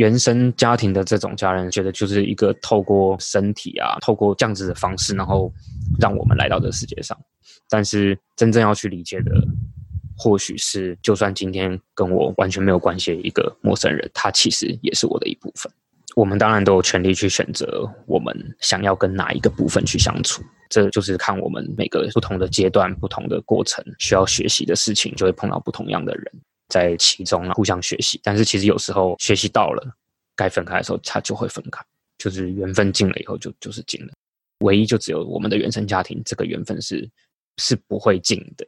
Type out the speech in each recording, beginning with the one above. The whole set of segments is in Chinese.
原生家庭的这种家人，觉得就是一个透过身体啊，透过这样子的方式，然后让我们来到这世界上。但是真正要去理解的，或许是就算今天跟我完全没有关系的一个陌生人，他其实也是我的一部分。我们当然都有权利去选择我们想要跟哪一个部分去相处，这就是看我们每个不同的阶段、不同的过程需要学习的事情，就会碰到不同样的人。在其中啊，互相学习。但是其实有时候学习到了该分开的时候，他就会分开。就是缘分尽了以后，就就是尽了。唯一就只有我们的原生家庭，这个缘分是是不会尽的。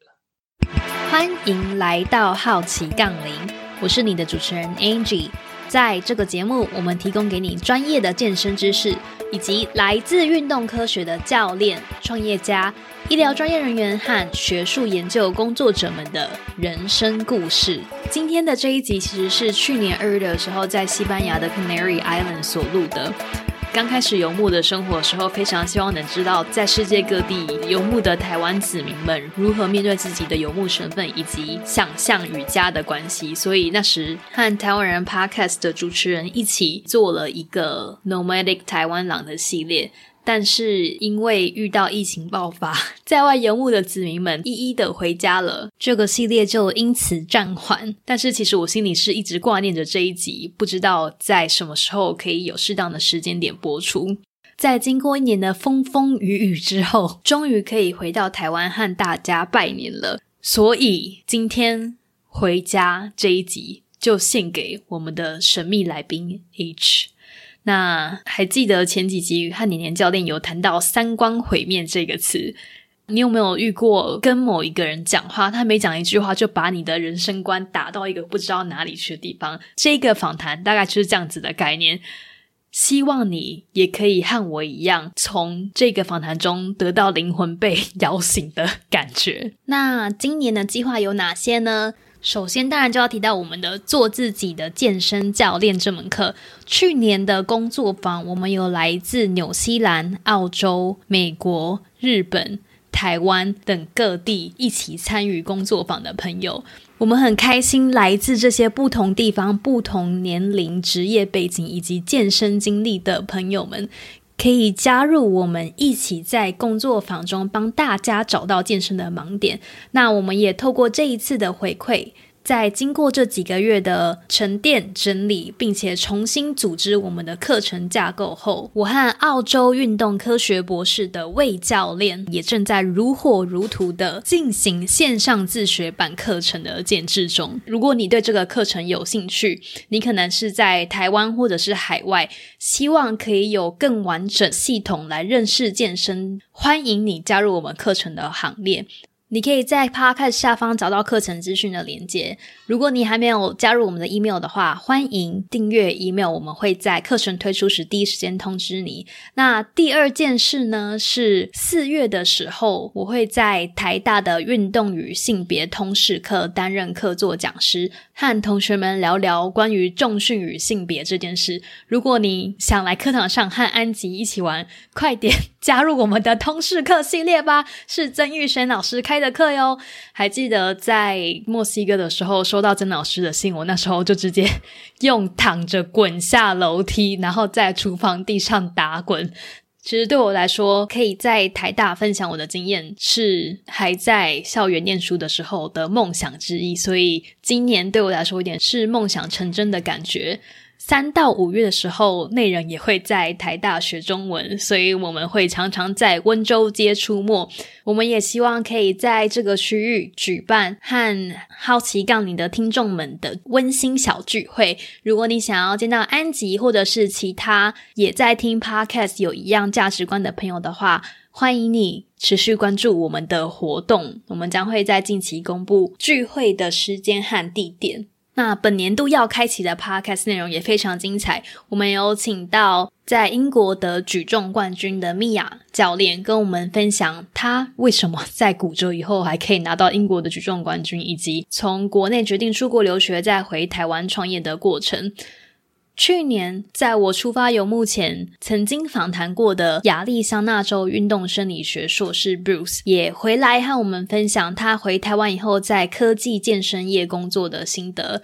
欢迎来到好奇杠铃，我是你的主持人 Angie。在这个节目，我们提供给你专业的健身知识，以及来自运动科学的教练、创业家。医疗专业人员和学术研究工作者们的人生故事。今天的这一集其实是去年二月的时候在西班牙的 Canary Island 所录的。刚开始游牧的生活的时候，非常希望能知道在世界各地游牧的台湾子民们如何面对自己的游牧身份以及想象与家的关系。所以那时和台湾人 Podcast 的主持人一起做了一个 Nomadic 台湾狼的系列。但是因为遇到疫情爆发，在外游牧的子民们一一的回家了，这个系列就因此暂缓。但是其实我心里是一直挂念着这一集，不知道在什么时候可以有适当的时间点播出。在经过一年的风风雨雨之后，终于可以回到台湾和大家拜年了。所以今天回家这一集就献给我们的神秘来宾 H。那还记得前几集和年年教练有谈到“三观毁灭”这个词，你有没有遇过跟某一个人讲话，他每讲一句话就把你的人生观打到一个不知道哪里去的地方？这个访谈大概就是这样子的概念。希望你也可以和我一样，从这个访谈中得到灵魂被 摇醒的感觉。那今年的计划有哪些呢？首先，当然就要提到我们的做自己的健身教练这门课。去年的工作坊，我们有来自纽西兰、澳洲、美国、日本、台湾等各地一起参与工作坊的朋友。我们很开心，来自这些不同地方、不同年龄、职业背景以及健身经历的朋友们。可以加入我们一起在工作坊中帮大家找到健身的盲点。那我们也透过这一次的回馈。在经过这几个月的沉淀整理，并且重新组织我们的课程架构后，我和澳洲运动科学博士的魏教练也正在如火如荼的进行线上自学版课程的建制中。如果你对这个课程有兴趣，你可能是在台湾或者是海外，希望可以有更完整系统来认识健身，欢迎你加入我们课程的行列。你可以在 Podcast 下方找到课程资讯的连接。如果你还没有加入我们的 email 的话，欢迎订阅 email，我们会在课程推出时第一时间通知你。那第二件事呢，是四月的时候，我会在台大的运动与性别通识课担任客座讲师，和同学们聊聊关于重训与性别这件事。如果你想来课堂上和安吉一起玩，快点加入我们的通识课系列吧！是曾玉璇老师开。的课哟，还记得在墨西哥的时候收到曾老师的信，我那时候就直接用躺着滚下楼梯，然后在厨房地上打滚。其实对我来说，可以在台大分享我的经验，是还在校园念书的时候的梦想之一。所以今年对我来说，有点是梦想成真的感觉。三到五月的时候，内人也会在台大学中文，所以我们会常常在温州街出没。我们也希望可以在这个区域举办和好奇杠你的听众们的温馨小聚会。如果你想要见到安吉，或者是其他也在听 Podcast 有一样价值观的朋友的话，欢迎你持续关注我们的活动。我们将会在近期公布聚会的时间和地点。那本年度要开启的 podcast 内容也非常精彩，我们有请到在英国的举重冠军的米娅教练，跟我们分享他为什么在骨折以后还可以拿到英国的举重冠军，以及从国内决定出国留学再回台湾创业的过程。去年在我出发游牧前，曾经访谈过的亚利桑那州运动生理学硕士 Bruce 也回来和我们分享他回台湾以后在科技健身业工作的心得。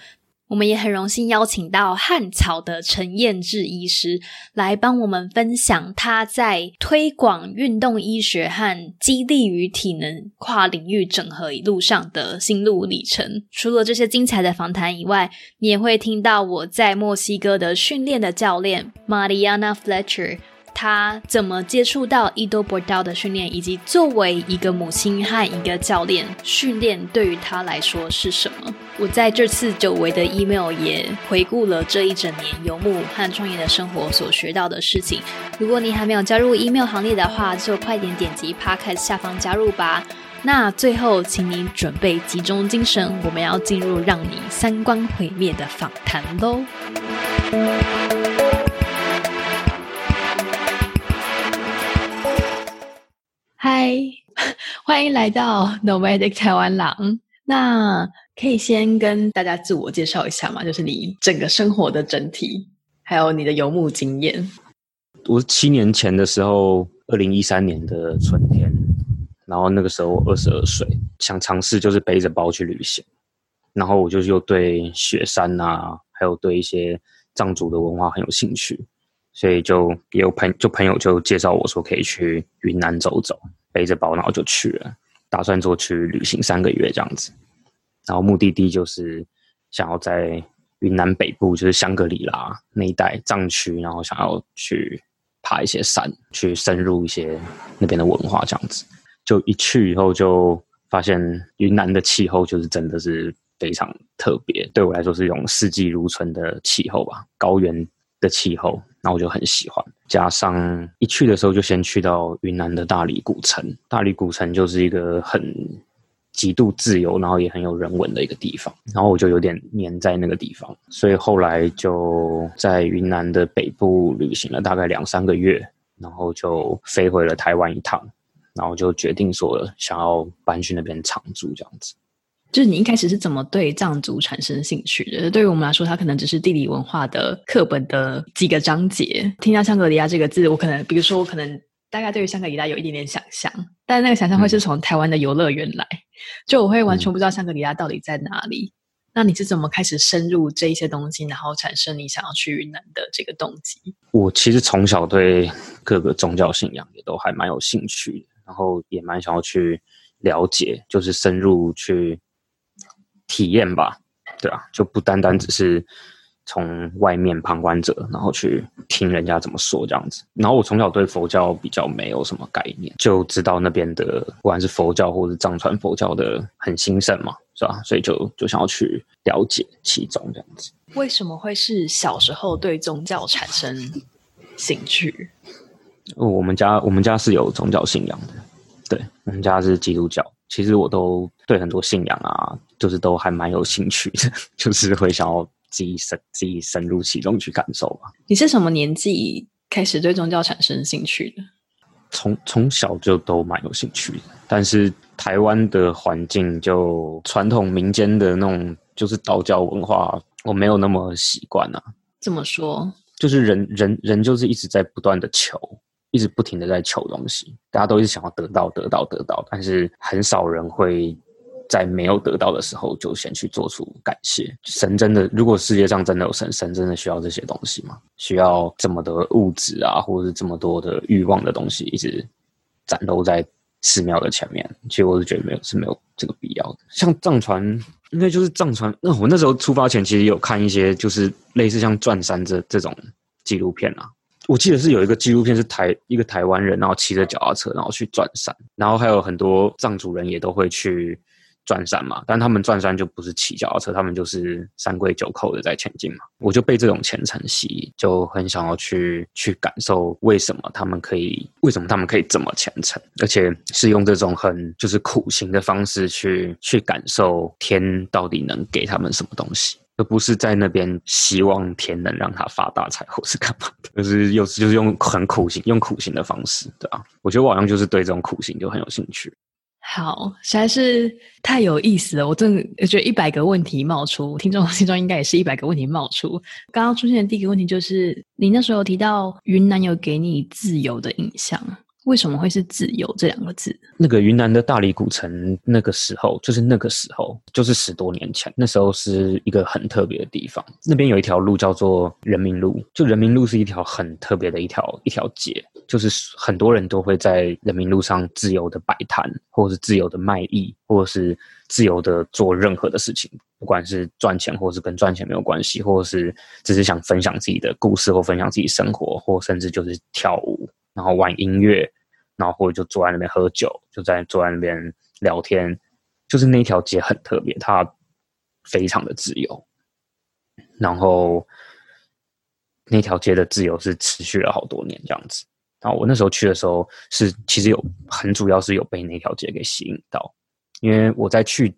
我们也很荣幸邀请到汉草的陈彦志医师来帮我们分享他在推广运动医学和激励与体能跨领域整合一路上的心路历程。除了这些精彩的访谈以外，你也会听到我在墨西哥的训练的教练 Mariana Fletcher。他怎么接触到 Edo Bordal 的训练，以及作为一个母亲和一个教练，训练对于他来说是什么？我在这次久违的 email 也回顾了这一整年游牧和创业的生活所学到的事情。如果你还没有加入 email 行列的话，就快点点击 Podcast 下方加入吧。那最后，请你准备集中精神，我们要进入让你三观毁灭的访谈喽。嗨，欢迎来到 Nomadic 台湾狼。那可以先跟大家自我介绍一下吗？就是你整个生活的整体，还有你的游牧经验。我七年前的时候，二零一三年的春天，然后那个时候二十二岁，想尝试就是背着包去旅行，然后我就又对雪山啊，还有对一些藏族的文化很有兴趣。所以就也有朋就朋友就介绍我说可以去云南走走，背着包然后就去了，打算说去旅行三个月这样子，然后目的地就是想要在云南北部就是香格里拉那一带藏区，然后想要去爬一些山，去深入一些那边的文化这样子。就一去以后就发现云南的气候就是真的是非常特别，对我来说是一种四季如春的气候吧，高原的气候。那我就很喜欢，加上一去的时候就先去到云南的大理古城，大理古城就是一个很极度自由，然后也很有人文的一个地方，然后我就有点黏在那个地方，所以后来就在云南的北部旅行了大概两三个月，然后就飞回了台湾一趟，然后就决定说想要搬去那边常住这样子。就是你一开始是怎么对藏族产生兴趣的？对于我们来说，它可能只是地理文化的课本的几个章节。听到香格里拉这个字，我可能，比如说，我可能大概对于香格里拉有一点点想象，但那个想象会是从台湾的游乐园来，就我会完全不知道香格里拉到底在哪里。那你是怎么开始深入这一些东西，然后产生你想要去云南的这个动机？我其实从小对各个宗教信仰也都还蛮有兴趣的，然后也蛮想要去了解，就是深入去。体验吧，对啊，就不单单只是从外面旁观者，然后去听人家怎么说这样子。然后我从小对佛教比较没有什么概念，就知道那边的不管是佛教或者藏传佛教的很兴盛嘛，是吧？所以就就想要去了解其中这样子。为什么会是小时候对宗教产生兴趣？我们家我们家是有宗教信仰的，对我们家是基督教。其实我都对很多信仰啊，就是都还蛮有兴趣的，就是会想要自己深自己深入其中去感受吧。你是什么年纪开始对宗教产生兴趣的？从从小就都蛮有兴趣的，但是台湾的环境就传统民间的那种就是道教文化，我没有那么习惯啊。怎么说？就是人人人就是一直在不断的求。一直不停的在求东西，大家都一直想要得到、得到、得到，但是很少人会在没有得到的时候就先去做出感谢。神真的，如果世界上真的有神，神真的需要这些东西吗？需要这么多物质啊，或者是这么多的欲望的东西一直展露在寺庙的前面？其实我是觉得没有，是没有这个必要的。像藏传，应该就是藏传。那我那时候出发前其实有看一些，就是类似像《转山》这这种纪录片啊。我记得是有一个纪录片，是台一个台湾人，然后骑着脚踏车，然后去转山，然后还有很多藏族人也都会去转山嘛，但他们转山就不是骑脚踏车，他们就是三跪九叩的在前进嘛。我就被这种虔诚吸引，就很想要去去感受为什么他们可以，为什么他们可以这么虔诚，而且是用这种很就是苦行的方式去去感受天到底能给他们什么东西。而不是在那边希望天能让他发大财，或是干嘛的，就是又是就是用很苦行、用苦行的方式，对吧？我觉得我好像就是对这种苦行就很有兴趣。好，实在是太有意思了！我真的觉得一百个问题冒出，听众心中应该也是一百个问题冒出。刚刚出现的第一个问题就是，你那时候提到云南有给你自由的印象，为什么会是自由这两个字？那个云南的大理古城，那个时候就是那个时候，就是十多年前，那时候是一个很特别的地方。那边有一条路叫做人民路，就人民路是一条很特别的一条一条街，就是很多人都会在人民路上自由的摆摊，或者是自由的卖艺，或者是自由的做任何的事情，不管是赚钱，或是跟赚钱没有关系，或者是只是想分享自己的故事，或分享自己生活，或甚至就是跳舞，然后玩音乐。然后或者就坐在那边喝酒，就在坐在那边聊天，就是那条街很特别，它非常的自由。然后那条街的自由是持续了好多年这样子。然后我那时候去的时候，是其实有很主要是有被那条街给吸引到，因为我在去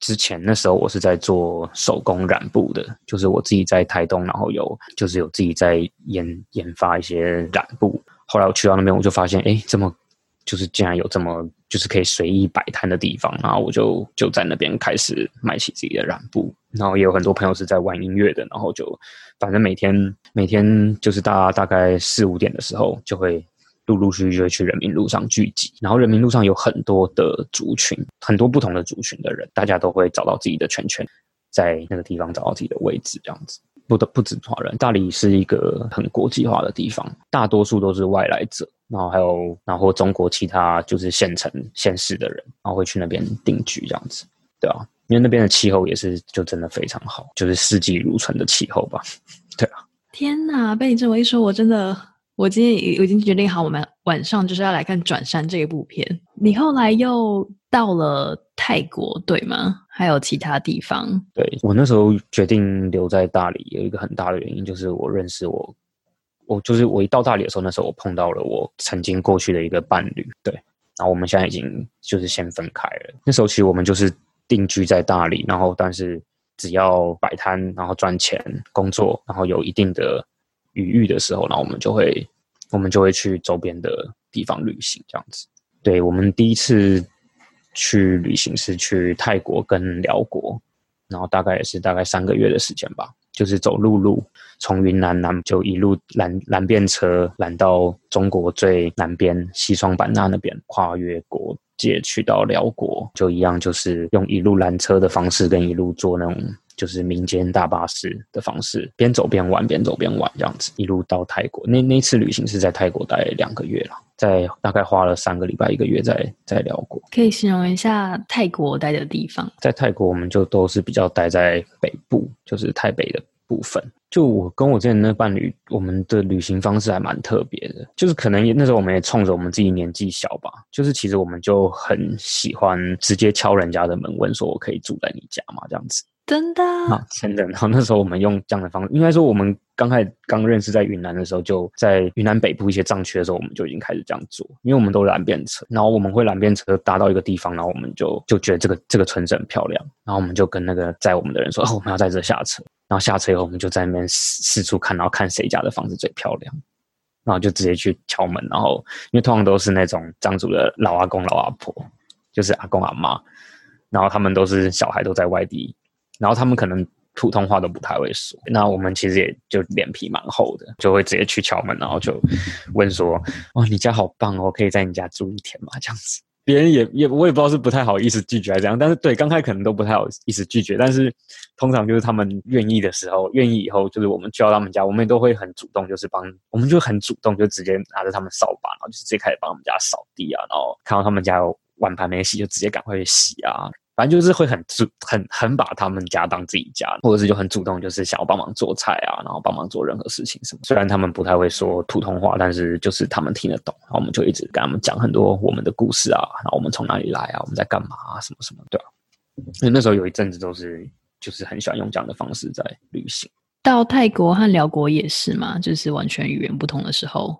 之前那时候我是在做手工染布的，就是我自己在台东，然后有就是有自己在研研发一些染布。后来我去到那边，我就发现，哎，这么就是竟然有这么就是可以随意摆摊的地方，然后我就就在那边开始卖起自己的染布，然后也有很多朋友是在玩音乐的，然后就反正每天每天就是大大概四五点的时候，就会陆陆续续就会去人民路上聚集，然后人民路上有很多的族群，很多不同的族群的人，大家都会找到自己的圈圈，在那个地方找到自己的位置，这样子。不的不止华人，大理是一个很国际化的地方，大多数都是外来者，然后还有然后中国其他就是县城县市的人，然后会去那边定居这样子，对啊，因为那边的气候也是就真的非常好，就是四季如春的气候吧，对啊。天哪，被你这么一说，我真的，我今天已经决定好，我们晚上就是要来看《转山》这一部片。你后来又到了。泰国对吗？还有其他地方？对我那时候决定留在大理，有一个很大的原因就是我认识我，我就是我一到大理的时候，那时候我碰到了我曾经过去的一个伴侣，对，然后我们现在已经就是先分开了。那时候其实我们就是定居在大理，然后但是只要摆摊，然后赚钱、工作，然后有一定的余裕的时候，然后我们就会我们就会去周边的地方旅行，这样子。对我们第一次。去旅行是去泰国跟辽国，然后大概也是大概三个月的时间吧，就是走陆路，从云南南就一路拦拦便车拦到中国最南边西双版纳那边，跨越国界去到辽国，就一样就是用一路拦车的方式跟一路坐那种。就是民间大巴士的方式，边走边玩，边走边玩这样子，一路到泰国。那那次旅行是在泰国待两个月了，在大概花了三个礼拜一个月在在辽国。可以形容一下泰国待的地方？在泰国，我们就都是比较待在北部，就是台北的部分。就我跟我之前那伴侣，我们的旅行方式还蛮特别的，就是可能那时候我们也冲着我们自己年纪小吧，就是其实我们就很喜欢直接敲人家的门，问说我可以住在你家吗？这样子。真的啊，真的。然后那时候我们用这样的方式，应该说我们刚开始刚认识在云南的时候，就在云南北部一些藏区的时候，我们就已经开始这样做。因为我们都拦便车，然后我们会拦便车搭到一个地方，然后我们就就觉得这个这个村子很漂亮，然后我们就跟那个载我们的人说，哦，我们要在这下车。然后下车以后，我们就在那边四四处看，然后看谁家的房子最漂亮，然后就直接去敲门。然后因为通常都是那种藏族的老阿公老阿婆，就是阿公阿妈，然后他们都是小孩都在外地。然后他们可能普通话都不太会说，那我们其实也就脸皮蛮厚的，就会直接去敲门，然后就问说：“哦，你家好棒哦，可以在你家住一天吗？” 这样子，别人也也我也不知道是不太好意思拒绝还是怎样，但是对刚开可能都不太好意思拒绝，但是通常就是他们愿意的时候，愿意以后就是我们去到他们家，我们也都会很主动，就是帮我们就很主动，就直接拿着他们扫把，然后就直接开始帮他们家扫地啊，然后看到他们家有碗盘没洗，就直接赶快去洗啊。反正就是会很主很很把他们家当自己家，或者是就很主动，就是想要帮忙做菜啊，然后帮忙做任何事情什么。虽然他们不太会说普通话，但是就是他们听得懂，然后我们就一直跟他们讲很多我们的故事啊，然后我们从哪里来啊，我们在干嘛啊，什么什么，对吧？因为那时候有一阵子都是就是很喜欢用这样的方式在旅行。到泰国和辽国也是嘛，就是完全语言不同的时候。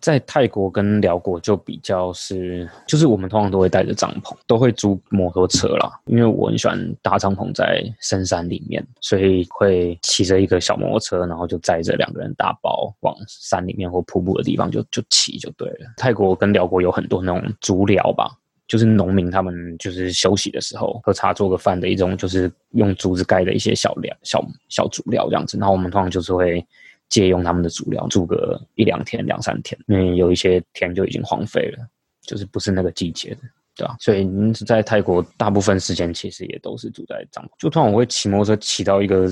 在泰国跟辽国就比较是，就是我们通常都会带着帐篷，都会租摩托车啦。因为我很喜欢搭帐篷在深山里面，所以会骑着一个小摩托车，然后就载着两个人大包往山里面或瀑布的地方就就骑就对了。泰国跟辽国有很多那种竹寮吧，就是农民他们就是休息的时候喝茶做个饭的一种，就是用竹子盖的一些小寮、小小竹寮这样子。然后我们通常就是会。借用他们的主料住个一两天、两三天，因为有一些田就已经荒废了，就是不是那个季节的，对吧？所以您在泰国大部分时间其实也都是住在帐篷。就突然我会骑摩托车骑到一个，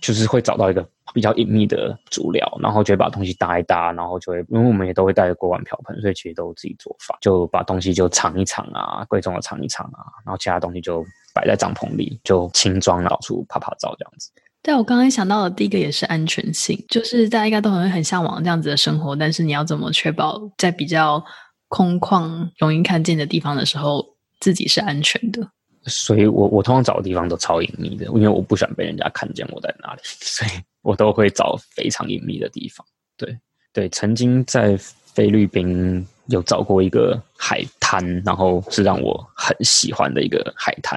就是会找到一个比较隐秘的主料，然后就会把东西搭一搭，然后就会因为我们也都会带着锅碗瓢盆，所以其实都自己做饭，就把东西就藏一藏啊，贵重的藏一藏啊，然后其他东西就摆在帐篷里，就轻装到处拍拍照这样子。对，我刚刚想到的第一个也是安全性，就是大家应该都很很向往这样子的生活，但是你要怎么确保在比较空旷、容易看见的地方的时候，自己是安全的？所以我我通常找的地方都超隐秘的，因为我不喜欢被人家看见我在哪里，所以我都会找非常隐秘的地方。对对，曾经在菲律宾有找过一个海滩，然后是让我很喜欢的一个海滩。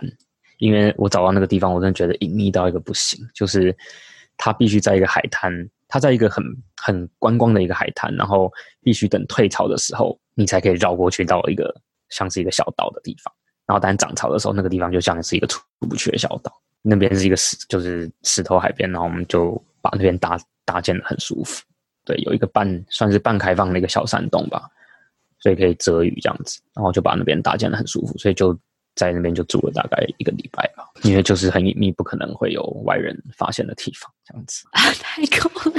因为我找到那个地方，我真的觉得隐秘到一个不行。就是它必须在一个海滩，它在一个很很观光的一个海滩，然后必须等退潮的时候，你才可以绕过去到一个像是一个小岛的地方。然后当涨潮的时候，那个地方就像是一个出不去的小岛。那边是一个石，就是石头海边，然后我们就把那边搭搭建的很舒服。对，有一个半算是半开放的一个小山洞吧，所以可以遮雨这样子。然后就把那边搭建的很舒服，所以就。在那边就住了大概一个礼拜吧，因为就是很隐秘，不可能会有外人发现的地方，这样子啊，太酷了，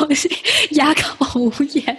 我是哑口无言。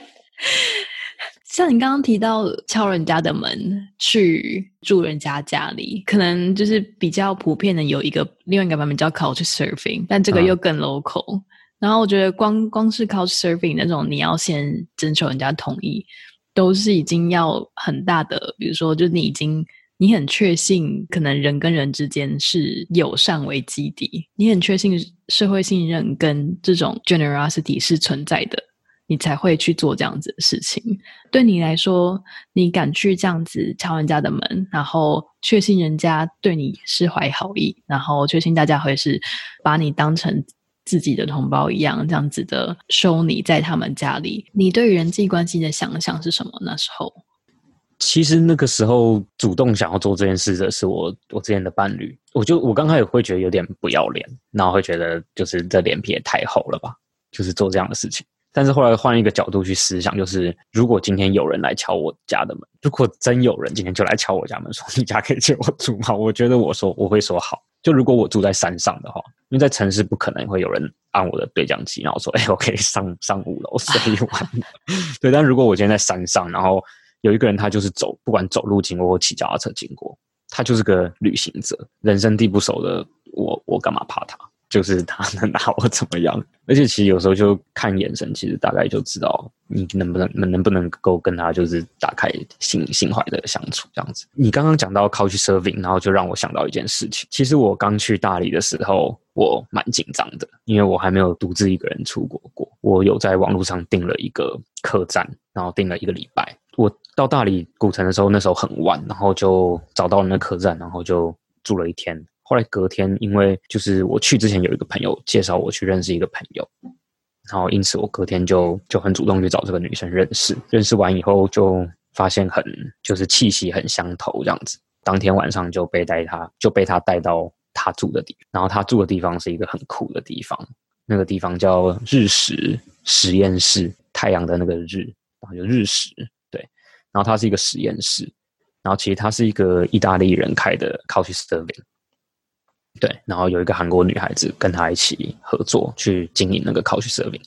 像你刚刚提到敲人家的门去住人家家里，可能就是比较普遍的有一个另外一个版本叫 couch surfing，但这个又更 local。然后我觉得光光是 couch surfing 那种，你要先征求人家同意，都是已经要很大的，比如说，就你已经。你很确信，可能人跟人之间是友善为基底，你很确信社会信任跟这种 generosity 是存在的，你才会去做这样子的事情。对你来说，你敢去这样子敲人家的门，然后确信人家对你是怀好意，然后确信大家会是把你当成自己的同胞一样，这样子的收你在他们家里。你对人际关系的想象是什么？那时候？其实那个时候主动想要做这件事的是我我之前的伴侣，我就我刚开始会觉得有点不要脸，然后会觉得就是这脸皮也太厚了吧，就是做这样的事情。但是后来换一个角度去思想，就是如果今天有人来敲我家的门，如果真有人今天就来敲我家门说你家可以借我住吗？我觉得我说我会说好。就如果我住在山上的话，因为在城市不可能会有人按我的对讲机，然后说哎我可以上上五楼睡一晚。对，但如果我今天在山上，然后有一个人，他就是走，不管走路经过或骑脚踏车经过，他就是个旅行者，人生地不熟的我，我干嘛怕他？就是他能拿我怎么样？而且其实有时候就看眼神，其实大概就知道你能不能能不能够跟他就是打开心心怀的相处这样子。你刚刚讲到 couch surfing，然后就让我想到一件事情。其实我刚去大理的时候，我蛮紧张的，因为我还没有独自一个人出国过。我有在网络上订了一个客栈，然后订了一个礼拜。我到大理古城的时候，那时候很晚，然后就找到了那客栈，然后就住了一天。后来隔天，因为就是我去之前有一个朋友介绍我去认识一个朋友，然后因此我隔天就就很主动去找这个女生认识。认识完以后，就发现很就是气息很相投这样子。当天晚上就被带他就被他带到他住的地方，然后他住的地方是一个很酷的地方，那个地方叫日食实验室，太阳的那个日，然后就日食。然后它是一个实验室，然后其实它是一个意大利人开的 couch surfing，对，然后有一个韩国女孩子跟他一起合作去经营那个 couch surfing，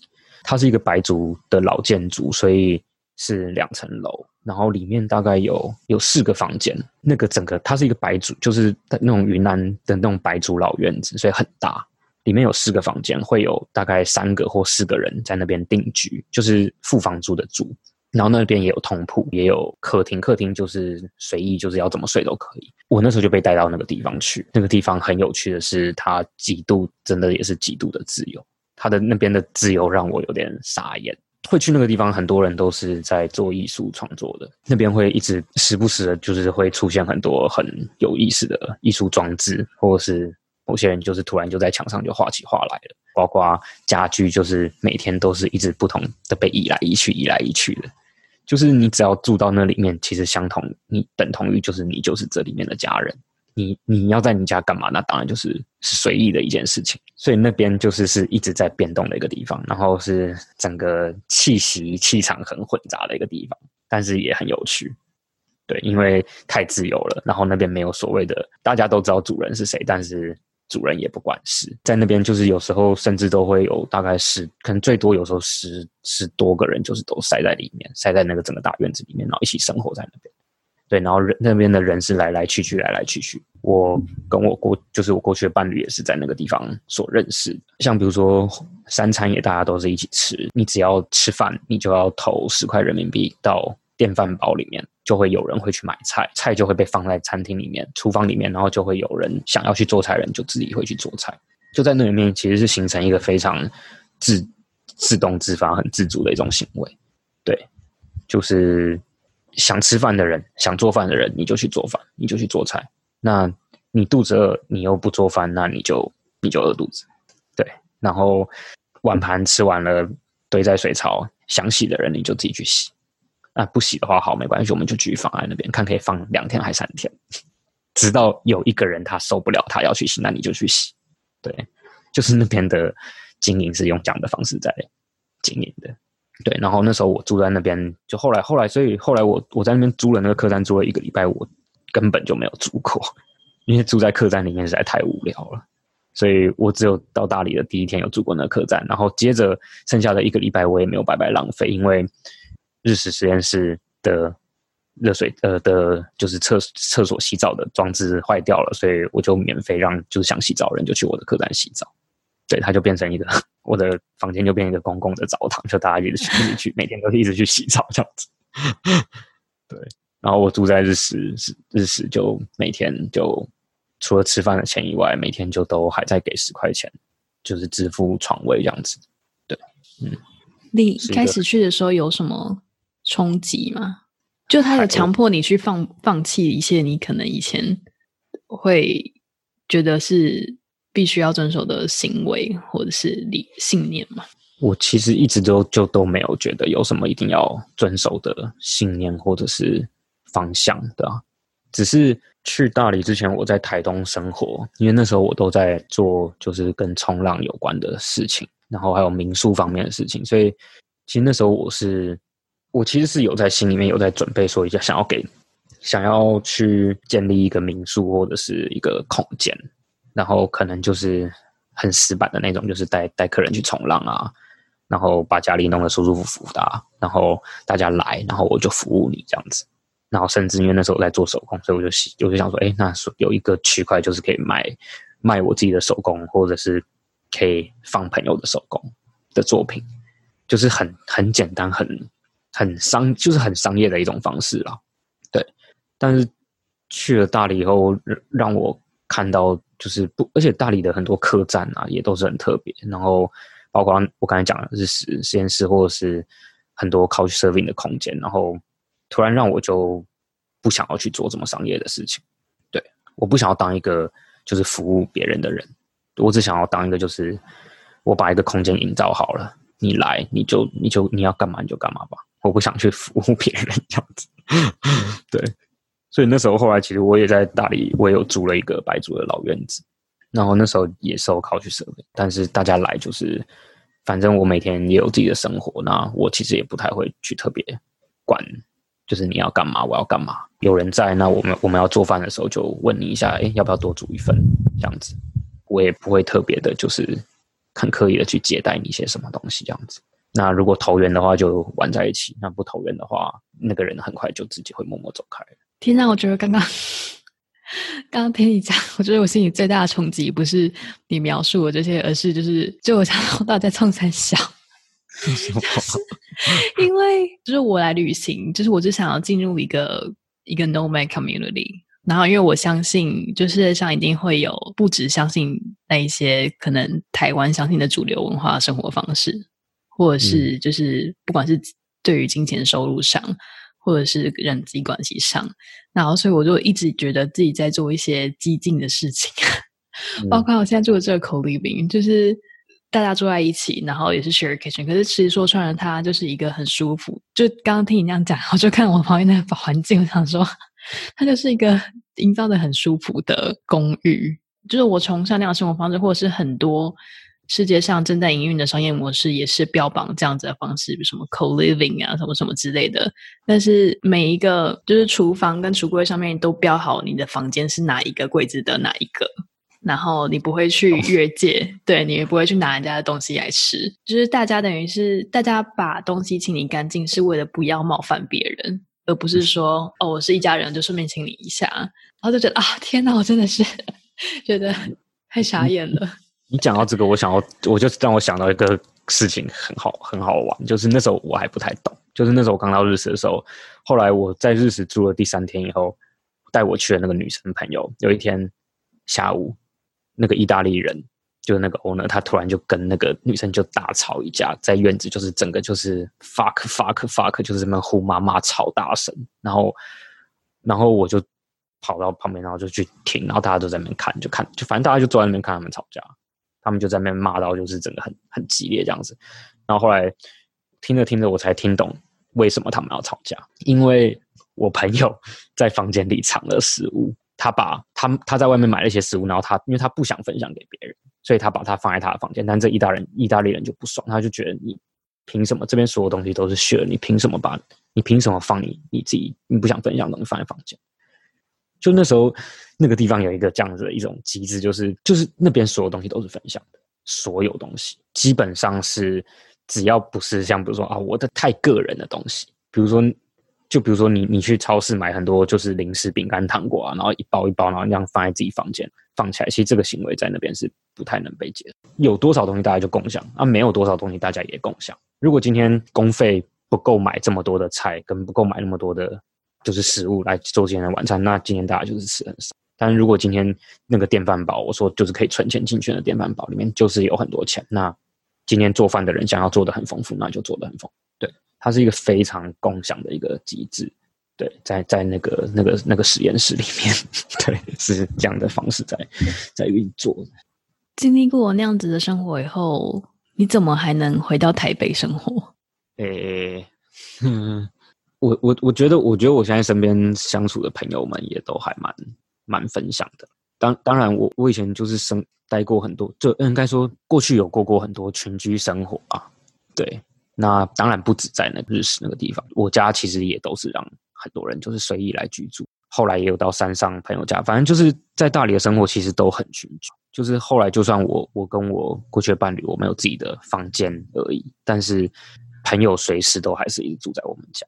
它是一个白族的老建筑，所以是两层楼，然后里面大概有有四个房间，那个整个它是一个白族，就是那种云南的那种白族老院子，所以很大，里面有四个房间，会有大概三个或四个人在那边定居，就是付房租的住。然后那边也有通铺，也有客厅，客厅就是随意，就是要怎么睡都可以。我那时候就被带到那个地方去，那个地方很有趣的是，它极度真的也是极度的自由。它的那边的自由让我有点傻眼。会去那个地方，很多人都是在做艺术创作的，那边会一直时不时的，就是会出现很多很有意思的艺术装置，或者是某些人就是突然就在墙上就画起画来了。包括家具，就是每天都是一直不同的被移来移去、移来移去的。就是你只要住到那里面，其实相同，你等同于就是你就是这里面的家人。你你要在你家干嘛？那当然就是随意的一件事情。所以那边就是是一直在变动的一个地方，然后是整个气息气场很混杂的一个地方，但是也很有趣。对，因为太自由了，然后那边没有所谓的大家都知道主人是谁，但是主人也不管事，在那边就是有时候甚至都会有大概十，可能最多有时候十十多个人，就是都塞在里面，塞在那个整个大院子里面，然后一起生活在那边。对，然后人那边的人是来来去去，来来去去。我跟我过就是我过去的伴侣也是在那个地方所认识。像比如说三餐也大家都是一起吃，你只要吃饭，你就要投十块人民币到电饭煲里面。就会有人会去买菜，菜就会被放在餐厅里面、厨房里面，然后就会有人想要去做菜，人就自己会去做菜，就在那里面，其实是形成一个非常自自动自发、很自主的一种行为。对，就是想吃饭的人、想做饭的人，你就去做饭，你就去做菜。那你肚子饿，你又不做饭，那你就你就饿肚子。对，然后碗盘吃完了，堆在水槽，想洗的人你就自己去洗。那不洗的话，好，没关系，我们就继续放在那边，看可以放两天还是三天，直到有一个人他受不了，他要去洗，那你就去洗。对，就是那边的经营是用这样的方式在经营的。对，然后那时候我住在那边，就后来后来，所以后来我我在那边租了那个客栈，租了一个礼拜，我根本就没有住过，因为住在客栈里面实在太无聊了，所以我只有到大理的第一天有住过那个客栈，然后接着剩下的一个礼拜我也没有白白浪费，因为。日食实验室的热水呃的，就是厕厕所洗澡的装置坏掉了，所以我就免费让就是想洗澡的人就去我的客栈洗澡，对，它就变成一个 我的房间就变成一个公共的澡堂，就大家一直去去，每天都一直去洗澡这样子。对，然后我住在日食日日食就每天就除了吃饭的钱以外，每天就都还在给十块钱，就是支付床位这样子。对，嗯，你一开始去的时候有什么？冲击吗？就他有强迫你去放放弃一些你可能以前会觉得是必须要遵守的行为或者是理信念吗？我其实一直都就都没有觉得有什么一定要遵守的信念或者是方向的，只是去大理之前我在台东生活，因为那时候我都在做就是跟冲浪有关的事情，然后还有民宿方面的事情，所以其实那时候我是。我其实是有在心里面有在准备，说一下想要给想要去建立一个民宿或者是一个空间，然后可能就是很死板的那种，就是带带客人去冲浪啊，然后把家里弄得舒舒服服的，然后大家来，然后我就服务你这样子，然后甚至因为那时候我在做手工，所以我就我就想说，哎，那有一个区块就是可以卖卖我自己的手工，或者是可以放朋友的手工的作品，就是很很简单很。很商就是很商业的一种方式啦，对。但是去了大理以后，让我看到就是不，而且大理的很多客栈啊，也都是很特别。然后包括我刚才讲的日实实验室，或者是很多 couch serving 的空间，然后突然让我就不想要去做这么商业的事情。对，我不想要当一个就是服务别人的人，我只想要当一个就是我把一个空间营造好了，你来你就你就你要干嘛你就干嘛吧。我不想去服务别人这样子，对，所以那时候后来其实我也在大理，我也有租了一个白族的老院子，然后那时候也是靠去设备，但是大家来就是，反正我每天也有自己的生活，那我其实也不太会去特别管，就是你要干嘛，我要干嘛，有人在，那我们我们要做饭的时候就问你一下，哎，要不要多煮一份这样子，我也不会特别的，就是很刻意的去接待你一些什么东西这样子。那如果投缘的话，就玩在一起；那不投缘的话，那个人很快就自己会默默走开。天哪，我觉得刚刚刚刚听你讲，我觉得我心里最大的冲击不是你描述我这些，而是就是就我想到底在冲三小，因为就是我来旅行，就是我就想要进入一个一个 nomad community，然后因为我相信，就世界上一定会有不止相信那一些可能台湾相信的主流文化生活方式。或者是就是不管是对于金钱收入上，或者是人际关系上，然后所以我就一直觉得自己在做一些激进的事情，包括我现在做的这个 co living，就是大家住在一起，然后也是 share kitchen，可是其实说穿了，它就是一个很舒服。就刚刚听你那样讲，我就看我旁边那个环境，我想说，它就是一个营造的很舒服的公寓。就是我崇尚那样的生活方式，或者是很多世界上正在营运的商业模式，也是标榜这样子的方式，比如什么 co living 啊，什么什么之类的。但是每一个就是厨房跟橱柜上面都标好你的房间是哪一个柜子的哪一个，然后你不会去越界，对你也不会去拿人家的东西来吃。就是大家等于是大家把东西清理干净，是为了不要冒犯别人，而不是说哦，我是一家人，就顺便清理一下，然后就觉得啊，天哪，我真的是。觉得太傻眼了。你讲到这个，我想要，我就让我想到一个事情，很好，很好玩。就是那时候我还不太懂，就是那时候我刚到日食的时候，后来我在日食住了第三天以后，带我去的那个女生朋友，有一天下午，那个意大利人，就是那个 owner，他突然就跟那个女生就大吵一架，在院子就是整个就是 fuck fuck fuck，就是什么呼妈妈吵大声，然后，然后我就。跑到旁边，然后就去听，然后大家都在那边看，就看，就反正大家就坐在那边看他们吵架，他们就在那边骂到就是整个很很激烈这样子。然后后来听着听着，我才听懂为什么他们要吵架，因为我朋友在房间里藏了食物，他把他他在外面买了一些食物，然后他因为他不想分享给别人，所以他把它放在他的房间。但这意大人意大利人就不爽，他就觉得你凭什么这边所有东西都是血你凭什么把你凭什么放你你自己你不想分享的东西放在房间？就那时候，那个地方有一个这样子的一种机制，就是就是那边所有东西都是分享的，所有东西基本上是只要不是像比如说啊我的太个人的东西，比如说就比如说你你去超市买很多就是零食、饼干、糖果啊，然后一包一包，然后这样放在自己房间放起来，其实这个行为在那边是不太能被接受。有多少东西大家就共享啊，没有多少东西大家也共享。如果今天公费不够买这么多的菜，跟不够买那么多的。就是食物来做今天的晚餐，那今天大家就是吃很少。但是如果今天那个电饭煲，我说就是可以存钱进去的电饭煲里面，就是有很多钱。那今天做饭的人想要做的很丰富，那就做的很丰。对，它是一个非常共享的一个机制。对，在在那个那个那个实验室里面，对，是这样的方式在在运作。经历过那样子的生活以后，你怎么还能回到台北生活？诶，嗯。我我我觉得，我觉得我现在身边相处的朋友们也都还蛮蛮分享的。当当然，我我以前就是生待过很多，就应该说过去有过过很多群居生活啊。对，那当然不止在那个日式那个地方，我家其实也都是让很多人就是随意来居住。后来也有到山上朋友家，反正就是在大理的生活其实都很群居。就是后来就算我我跟我过去的伴侣，我们有自己的房间而已，但是朋友随时都还是一直住在我们家。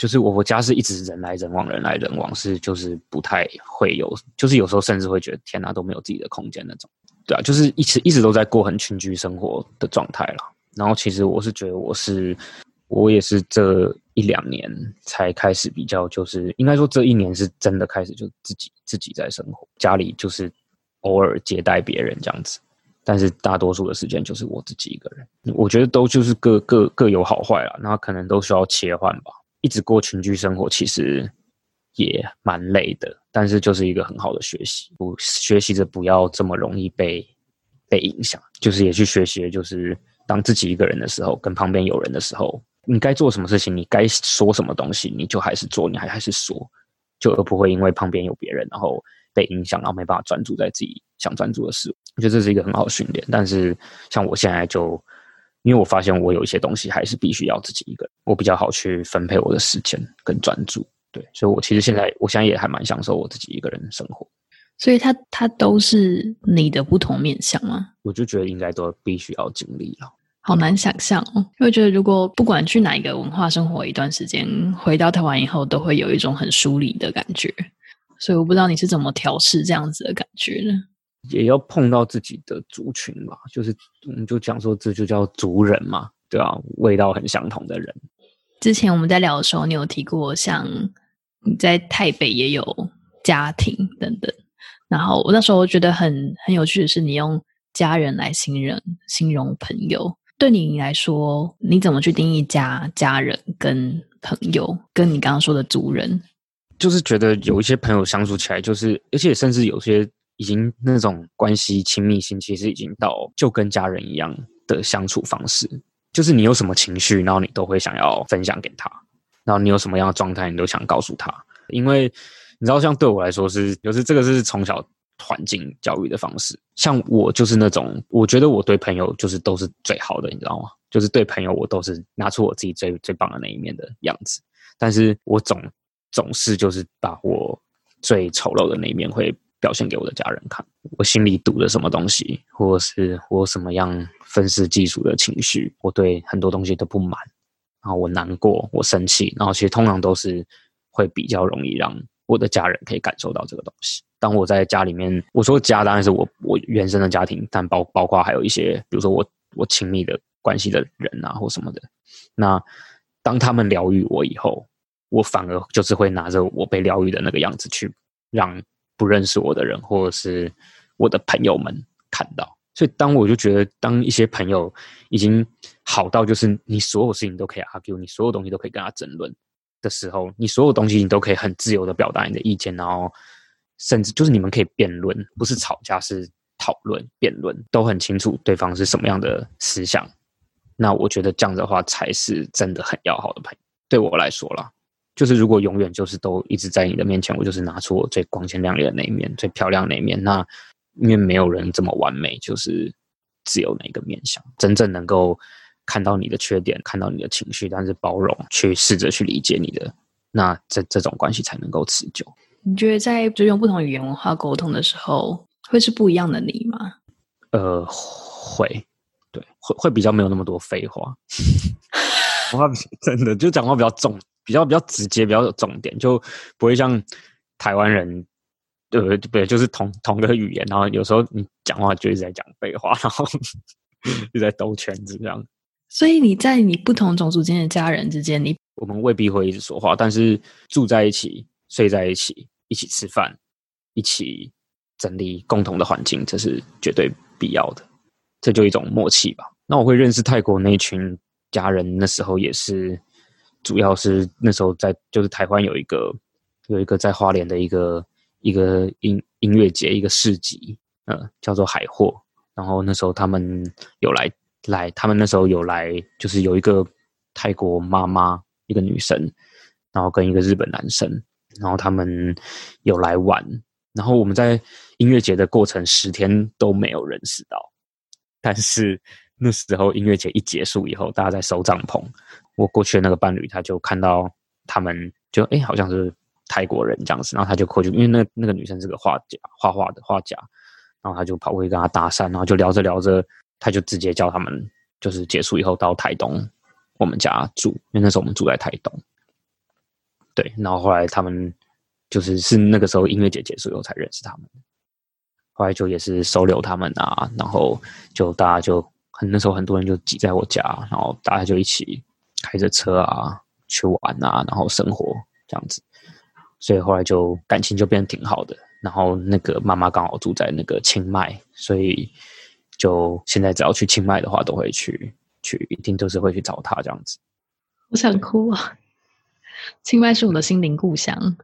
就是我我家是一直人来人往，人来人往，是就是不太会有，就是有时候甚至会觉得天哪都没有自己的空间那种，对啊，就是一直一直都在过很群居生活的状态了。然后其实我是觉得我是我也是这一两年才开始比较，就是应该说这一年是真的开始就自己自己在生活，家里就是偶尔接待别人这样子，但是大多数的时间就是我自己一个人。我觉得都就是各各各有好坏了，那可能都需要切换吧。一直过群居生活，其实也蛮累的，但是就是一个很好的学习。不学习着不要这么容易被被影响，就是也去学习，就是当自己一个人的时候，跟旁边有人的时候，你该做什么事情，你该说什么东西，你就还是做，你还还是说，就而不会因为旁边有别人，然后被影响，然后没办法专注在自己想专注的事。我觉得这是一个很好的训练。但是像我现在就。因为我发现我有一些东西还是必须要自己一个人，我比较好去分配我的时间跟专注，对，所以我其实现在我现在也还蛮享受我自己一个人生活。所以，它它都是你的不同面向吗？我就觉得应该都必须要经历了。好难想象哦，因为觉得如果不管去哪一个文化生活一段时间，回到台湾以后，都会有一种很疏离的感觉。所以，我不知道你是怎么调试这样子的感觉的。也要碰到自己的族群嘛，就是我们就讲说这就叫族人嘛，对啊，味道很相同的人。之前我们在聊的时候，你有提过，像你在台北也有家庭等等，然后我那时候觉得很很有趣的是，你用家人来形容形容朋友，对你来说，你怎么去定义家家人跟朋友，跟你刚刚说的族人？就是觉得有一些朋友相处起来，就是而且甚至有些。已经那种关系亲密性，其实已经到就跟家人一样的相处方式。就是你有什么情绪，然后你都会想要分享给他，然后你有什么样的状态，你都想告诉他。因为你知道，像对我来说是，就是这个是从小环境教育的方式。像我就是那种，我觉得我对朋友就是都是最好的，你知道吗？就是对朋友我都是拿出我自己最最棒的那一面的样子，但是我总总是就是把我最丑陋的那一面会表现给我的家人看。我心里堵着什么东西，或是我什么样愤世嫉俗的情绪，我对很多东西都不满，然后我难过，我生气，然后其实通常都是会比较容易让我的家人可以感受到这个东西。当我在家里面，我说家当然是我我原生的家庭，但包包括还有一些，比如说我我亲密的关系的人啊或什么的。那当他们疗愈我以后，我反而就是会拿着我被疗愈的那个样子去让不认识我的人或者是我的朋友们看到。所以当我就觉得，当一些朋友已经好到就是你所有事情都可以 argue，你所有东西都可以跟他争论的时候，你所有东西你都可以很自由的表达你的意见，然后。甚至就是你们可以辩论，不是吵架，是讨论、辩论，都很清楚对方是什么样的思想。那我觉得这样的话才是真的很要好的朋友。对我来说啦，就是如果永远就是都一直在你的面前，我就是拿出我最光鲜亮丽的那一面、最漂亮那一面。那因为没有人这么完美，就是只有那个面相，真正能够看到你的缺点，看到你的情绪，但是包容，去试着去理解你的，那这这种关系才能够持久。你觉得在就用不同语言文化沟通的时候，会是不一样的你吗？呃，会，对，会会比较没有那么多废话，话真的就讲话比较重，比较比较直接，比较有重点，就不会像台湾人，对不对？就是同同个语言，然后有时候你讲话就一直在讲废话，然后 就在兜圈子这样。所以你在你不同种族间的家人之间，你我们未必会一直说话，但是住在一起。睡在一起，一起吃饭，一起整理共同的环境，这是绝对必要的。这就一种默契吧。那我会认识泰国那群家人，那时候也是，主要是那时候在就是台湾有一个有一个在花莲的一个一个音音乐节一个市集，呃，叫做海货。然后那时候他们有来来，他们那时候有来，就是有一个泰国妈妈，一个女生，然后跟一个日本男生。然后他们有来玩，然后我们在音乐节的过程十天都没有认识到，但是那时候音乐节一结束以后，大家在收帐篷，我过去的那个伴侣他就看到他们就哎好像是泰国人这样子，然后他就过去，因为那那个女生是个画家，画画的画家，然后他就跑过去跟他搭讪，然后就聊着聊着，他就直接叫他们就是结束以后到台东我们家住，因为那时候我们住在台东。对，然后后来他们就是是那个时候音乐节结束以后才认识他们，后来就也是收留他们啊，然后就大家就很那时候很多人就挤在我家，然后大家就一起开着车啊去玩啊，然后生活这样子，所以后来就感情就变得挺好的。然后那个妈妈刚好住在那个清迈，所以就现在只要去清迈的话，都会去去，一定都是会去找她这样子。我想哭啊。清迈是我的心灵故乡，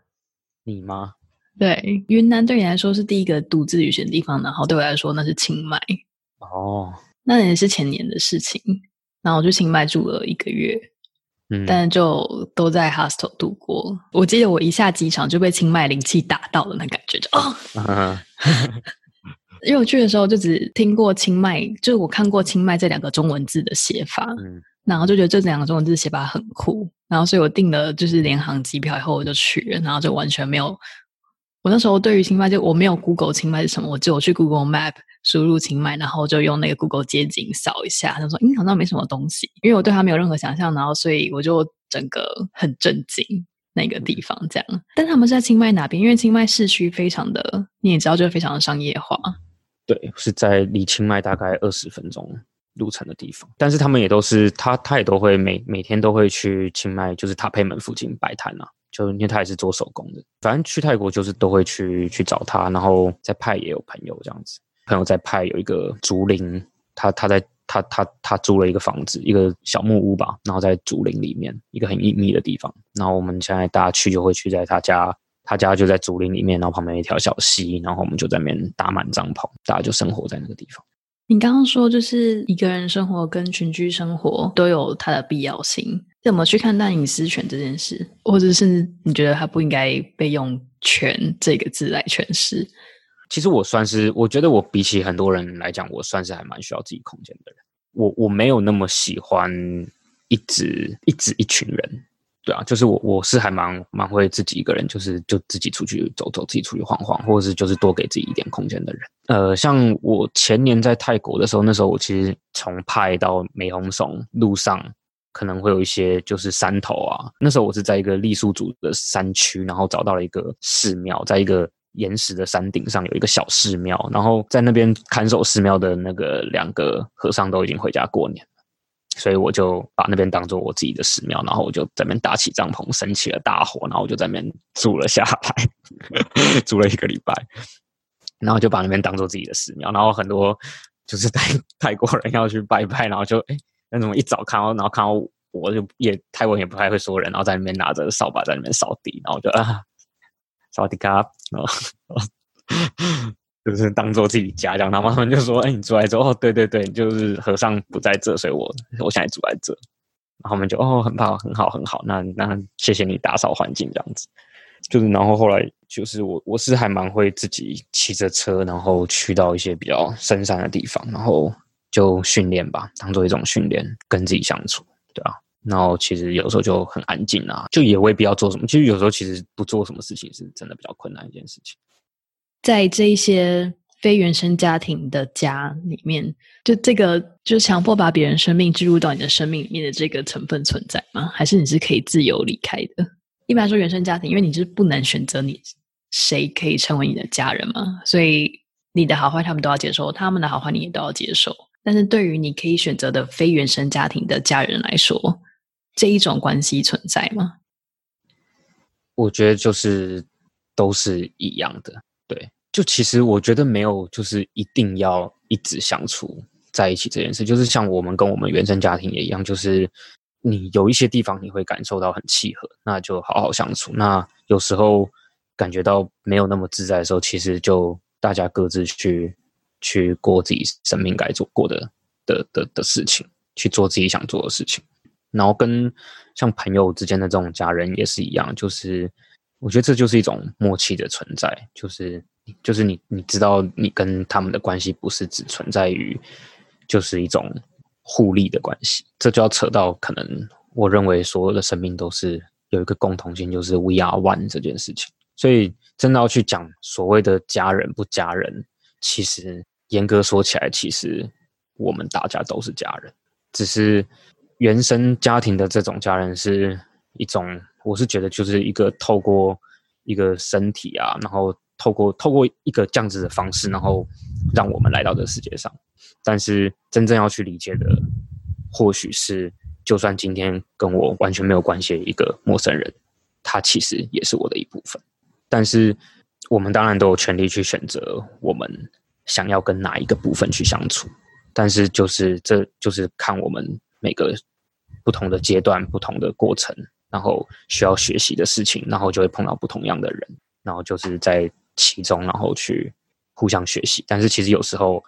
你吗？对，云南对你来说是第一个独自旅行的地方，然后对我来说那是清迈。哦，那也是前年的事情。然后我去清迈住了一个月，嗯，但就都在 hostel 度过。我记得我一下机场就被清迈灵气打到了，那感觉就哦。因为我去的时候就只听过清迈，就是我看过清迈这两个中文字的写法，嗯，然后就觉得这两个中文字写法很酷。然后，所以我订了就是联航机票，以后我就去了，然后就完全没有。我那时候对于清迈就我没有 Google 清迈是什么，我只有去 Google Map 输入清迈，然后就用那个 Google 街景扫一下，他说：“嗯，好像没什么东西。”因为我对他没有任何想象，然后所以我就整个很震惊那个地方这样。但他们是在清迈哪边？因为清迈市区非常的，你也知道，就非常的商业化。对，是在离清迈大概二十分钟。路程的地方，但是他们也都是他，他也都会每每天都会去清迈，就是塔佩门附近摆摊啊，就因为他也是做手工的。反正去泰国就是都会去去找他，然后在派也有朋友这样子，朋友在派有一个竹林，他他在他他他租了一个房子，一个小木屋吧，然后在竹林里面一个很隐秘的地方。然后我们现在大家去就会去在他家，他家就在竹林里面，然后旁边一条小溪，然后我们就在那边搭满帐篷，大家就生活在那个地方。你刚刚说，就是一个人生活跟群居生活都有它的必要性。怎么去看待隐私权这件事，或者是你觉得它不应该被用“权”这个字来诠释？其实我算是，我觉得我比起很多人来讲，我算是还蛮需要自己空间的人。我我没有那么喜欢一直一直一群人，对啊，就是我我是还蛮蛮会自己一个人，就是就自己出去走走，自己出去晃晃，或者是就是多给自己一点空间的人。呃，像我前年在泰国的时候，那时候我其实从派到美红松路上。可能会有一些就是山头啊，那时候我是在一个傈僳族的山区，然后找到了一个寺庙，在一个岩石的山顶上有一个小寺庙，然后在那边看守寺庙的那个两个和尚都已经回家过年了，所以我就把那边当做我自己的寺庙，然后我就在那边搭起帐篷，升起了大火，然后我就在那边住了下来，住了一个礼拜，然后就把那边当做自己的寺庙，然后很多就是泰泰国人要去拜拜，然后就哎。那种一早看到，然后看到我就也泰文也不太会说人，然后在那边拿着扫把在那边扫地，然后就啊，扫地卡，然后 就是当做自己家这样。然后他们就说：“哎，你住在这？哦，对对对，就是和尚不在这，所以我我现在住在这。”然后他们就哦，很好，很好，很好。那那谢谢你打扫环境这样子。就是然后后来就是我我是还蛮会自己骑着车，然后去到一些比较深山的地方，然后。就训练吧，当做一种训练，跟自己相处，对啊？然后其实有时候就很安静啊，就也未必要做什么。其实有时候其实不做什么事情是真的比较困难一件事情。在这一些非原生家庭的家里面，就这个就强迫把别人生命置入到你的生命里面的这个成分存在吗？还是你是可以自由离开的？一般说原生家庭，因为你是不能选择你谁可以成为你的家人嘛，所以你的好坏他们都要接受，他们的好坏你也都要接受。但是对于你可以选择的非原生家庭的家人来说，这一种关系存在吗？我觉得就是都是一样的。对，就其实我觉得没有，就是一定要一直相处在一起这件事。就是像我们跟我们原生家庭也一样，就是你有一些地方你会感受到很契合，那就好好相处。那有时候感觉到没有那么自在的时候，其实就大家各自去。去过自己生命该做过的的的的事情，去做自己想做的事情，然后跟像朋友之间的这种家人也是一样，就是我觉得这就是一种默契的存在，就是就是你你知道你跟他们的关系不是只存在于就是一种互利的关系，这就要扯到可能我认为所有的生命都是有一个共同性，就是 we are one 这件事情，所以真的要去讲所谓的家人不家人，其实。严格说起来，其实我们大家都是家人，只是原生家庭的这种家人是一种，我是觉得就是一个透过一个身体啊，然后透过透过一个这样子的方式，然后让我们来到这个世界上。但是真正要去理解的，或许是就算今天跟我完全没有关系的一个陌生人，他其实也是我的一部分。但是我们当然都有权利去选择我们。想要跟哪一个部分去相处，但是就是这就是看我们每个不同的阶段、不同的过程，然后需要学习的事情，然后就会碰到不同样的人，然后就是在其中，然后去互相学习。但是其实有时候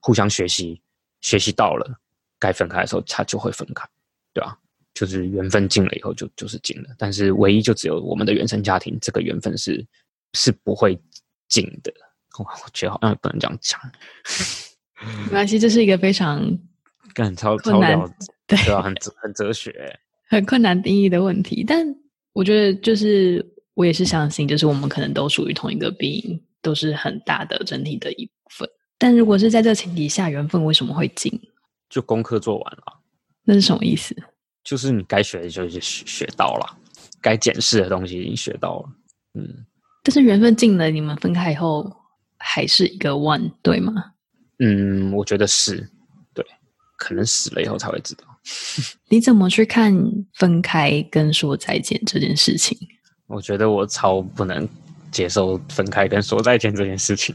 互相学习，学习到了该分开的时候，他就会分开，对吧？就是缘分尽了以后，就就是尽了。但是唯一就只有我们的原生家庭，这个缘分是是不会尽的。我觉得好像也不能这样讲，没关系，这是一个非常很超困难，对啊，很很哲学，很困难定义的问题。但我觉得，就是我也是相信，就是我们可能都属于同一个病，都是很大的整体的一部分。但如果是在这前提下，缘分为什么会尽？就功课做完了，那是什么意思？就是你该学的就学学到了，该检视的东西已经学到了，嗯。但是缘分尽了，你们分开以后。还是一个 one 对吗？嗯，我觉得是对，可能死了以后才会知道。你怎么去看分开跟说再见这件事情？我觉得我超不能接受分开跟说再见这件事情，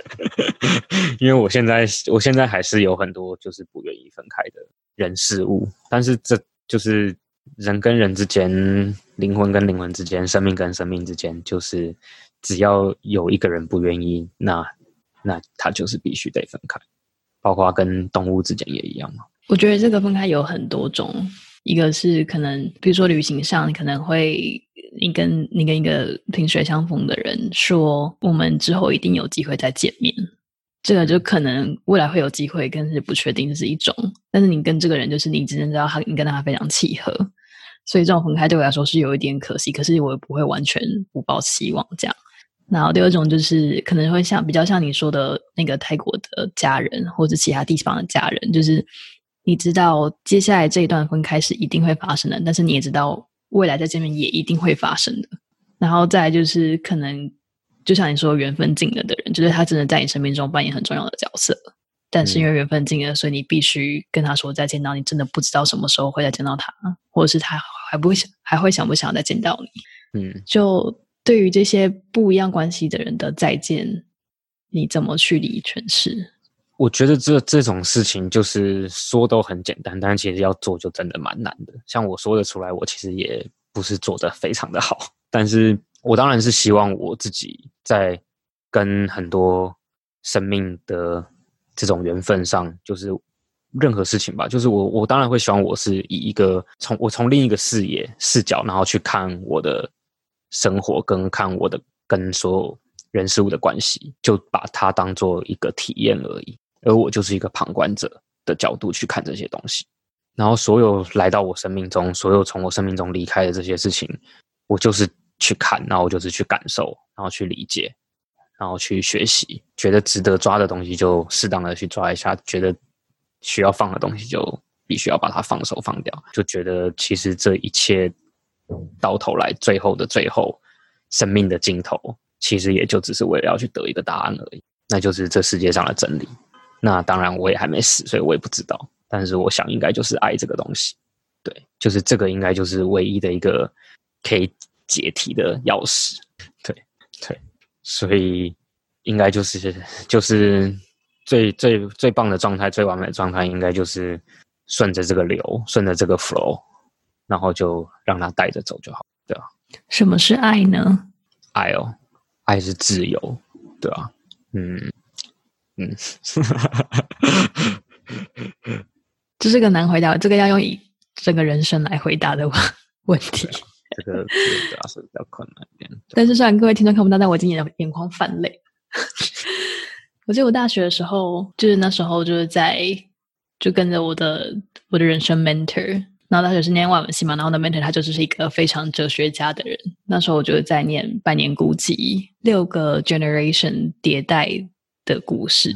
因为我现在我现在还是有很多就是不愿意分开的人事物，但是这就是人跟人之间、灵魂跟灵魂之间、生命跟生命之间，就是。只要有一个人不愿意，那那他就是必须得分开，包括跟动物之间也一样嘛。我觉得这个分开有很多种，一个是可能，比如说旅行上可能会你跟你跟一个萍水相逢的人说，我们之后一定有机会再见面。这个就可能未来会有机会，但是不确定这是一种。但是你跟这个人，就是你只能知道他，你跟他非常契合，所以这种分开对我来说是有一点可惜。可是我也不会完全不抱希望这样。然后第二种就是可能会像比较像你说的那个泰国的家人，或者其他地方的家人，就是你知道接下来这一段分开是一定会发生的，但是你也知道未来再见面也一定会发生的。然后再就是可能。就像你说，缘分尽了的人，就是他真的在你生命中扮演很重要的角色。但是因为缘分尽了，所以你必须跟他说再见到。你真的不知道什么时候会再见到他，或者是他还不会想，还会想不想再见到你？嗯，就对于这些不一样关系的人的再见，你怎么去理诠释？我觉得这这种事情就是说都很简单，但其实要做就真的蛮难的。像我说的出来，我其实也不是做的非常的好，但是。我当然是希望我自己在跟很多生命的这种缘分上，就是任何事情吧，就是我我当然会希望我是以一个从我从另一个视野视角，然后去看我的生活，跟看我的跟所有人事物的关系，就把它当做一个体验而已，而我就是一个旁观者的角度去看这些东西，然后所有来到我生命中，所有从我生命中离开的这些事情，我就是。去看，然后就是去感受，然后去理解，然后去学习。觉得值得抓的东西，就适当的去抓一下；觉得需要放的东西，就必须要把它放手放掉。就觉得其实这一切到头来，最后的最后，生命的尽头，其实也就只是为了要去得一个答案而已。那就是这世界上的真理。那当然，我也还没死，所以我也不知道。但是我想，应该就是爱这个东西。对，就是这个，应该就是唯一的一个可以。解题的钥匙，对对，所以应该就是就是最最最棒的状态，最完美的状态，应该就是顺着这个流，顺着这个 flow，然后就让他带着走就好，对吧？什么是爱呢？爱哦，爱是自由，对吧？嗯嗯，这是个难回答，这个要用以整个人生来回答的 问题。这个主要是比较困难一点，但是虽然各位听众看不到，但我今眼眼眶泛泪。我记得我大学的时候，就是那时候就是在就跟着我的我的人生 mentor，然后大学是念外文系嘛，然后的 mentor 他就是一个非常哲学家的人。那时候我就在念《百年孤寂》，六个 generation 迭代的故事，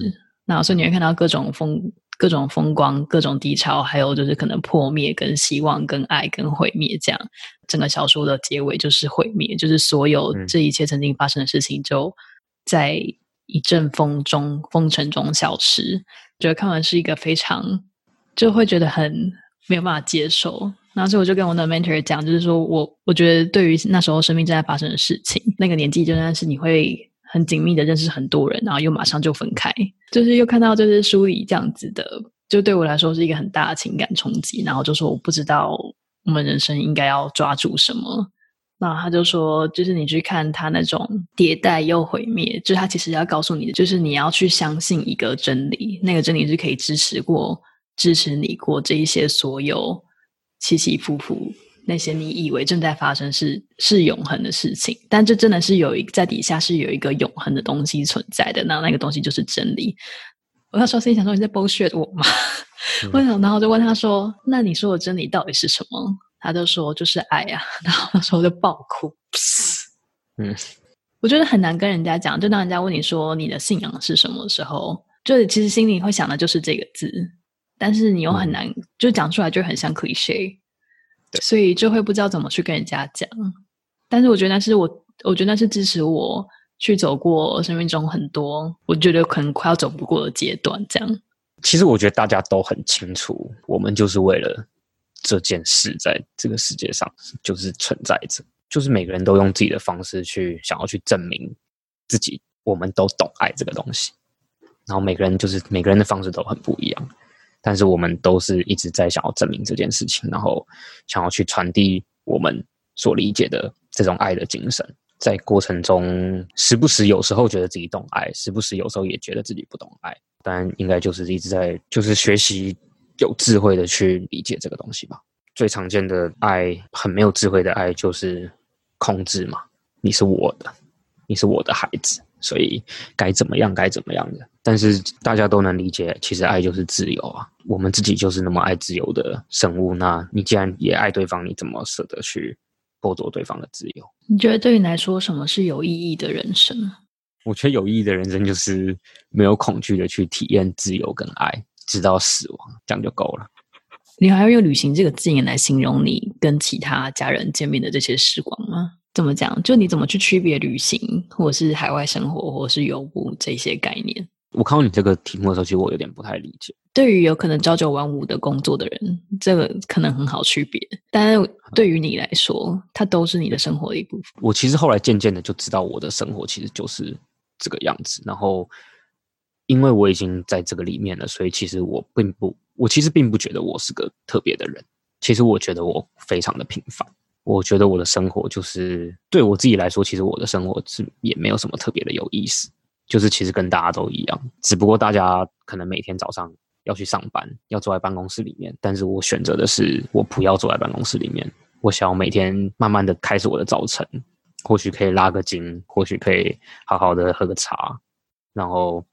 那所以你会看到各种风。各种风光，各种低潮，还有就是可能破灭、跟希望、跟爱、跟毁灭，这样整个小说的结尾就是毁灭，就是所有这一切曾经发生的事情，就在一阵风中、风尘中消失。觉得看完是一个非常，就会觉得很没有办法接受。然后所以我就跟我的 mentor 讲，就是说我我觉得对于那时候生命正在发生的事情，那个年纪就算是你会。很紧密的认识很多人，然后又马上就分开，就是又看到就是书里这样子的，就对我来说是一个很大的情感冲击。然后就说我不知道我们人生应该要抓住什么。那他就说，就是你去看他那种迭代又毁灭，就是他其实要告诉你的，就是你要去相信一个真理，那个真理是可以支持过、支持你过这一些所有起起伏伏。那些你以为正在发生是是永恒的事情，但这真的是有一在底下是有一个永恒的东西存在的。那那个东西就是真理。我那时候心想说你在 bullshit 我吗？我想，然后就问他说：“那你说的真理到底是什么？”他就说：“就是爱啊。”然后那时候就爆哭。嗯，我觉得很难跟人家讲，就当人家问你说你的信仰是什么时候，就其实心里会想的就是这个字，但是你又很难就讲出来，就很像 cliche。所以就会不知道怎么去跟人家讲，但是我觉得那是我，我觉得那是支持我去走过生命中很多我觉得可能快要走不过的阶段。这样，其实我觉得大家都很清楚，我们就是为了这件事在这个世界上就是存在着，就是每个人都用自己的方式去想要去证明自己，我们都懂爱这个东西，然后每个人就是每个人的方式都很不一样。但是我们都是一直在想要证明这件事情，然后想要去传递我们所理解的这种爱的精神。在过程中，时不时有时候觉得自己懂爱，时不时有时候也觉得自己不懂爱。但应该就是一直在就是学习有智慧的去理解这个东西吧。最常见的爱，很没有智慧的爱，就是控制嘛，你是我的，你是我的孩子，所以该怎么样该怎么样的。但是大家都能理解，其实爱就是自由啊，我们自己就是那么爱自由的生物。那你既然也爱对方，你怎么舍得去剥夺对方的自由？你觉得对你来说，什么是有意义的人生？我觉得有意义的人生就是没有恐惧的去体验自由跟爱，直到死亡，这样就够了。你还要用“旅行”这个字眼来形容你跟其他家人见面的这些时光吗？怎么讲？就你怎么去区别旅行，或者是海外生活，或者是游牧这些概念？我看到你这个题目的时候，其实我有点不太理解。对于有可能朝九晚五的工作的人，这个可能很好区别，但是对于你来说，它都是你的生活的一部分。我其实后来渐渐的就知道，我的生活其实就是这个样子。然后，因为我已经在这个里面了，所以其实我并不，我其实并不觉得我是个特别的人。其实我觉得我非常的平凡。我觉得我的生活就是对我自己来说，其实我的生活是也没有什么特别的有意思。就是其实跟大家都一样，只不过大家可能每天早上要去上班，要坐在办公室里面，但是我选择的是我不要坐在办公室里面。我想要每天慢慢的开始我的早晨，或许可以拉个筋，或许可以好好的喝个茶，然后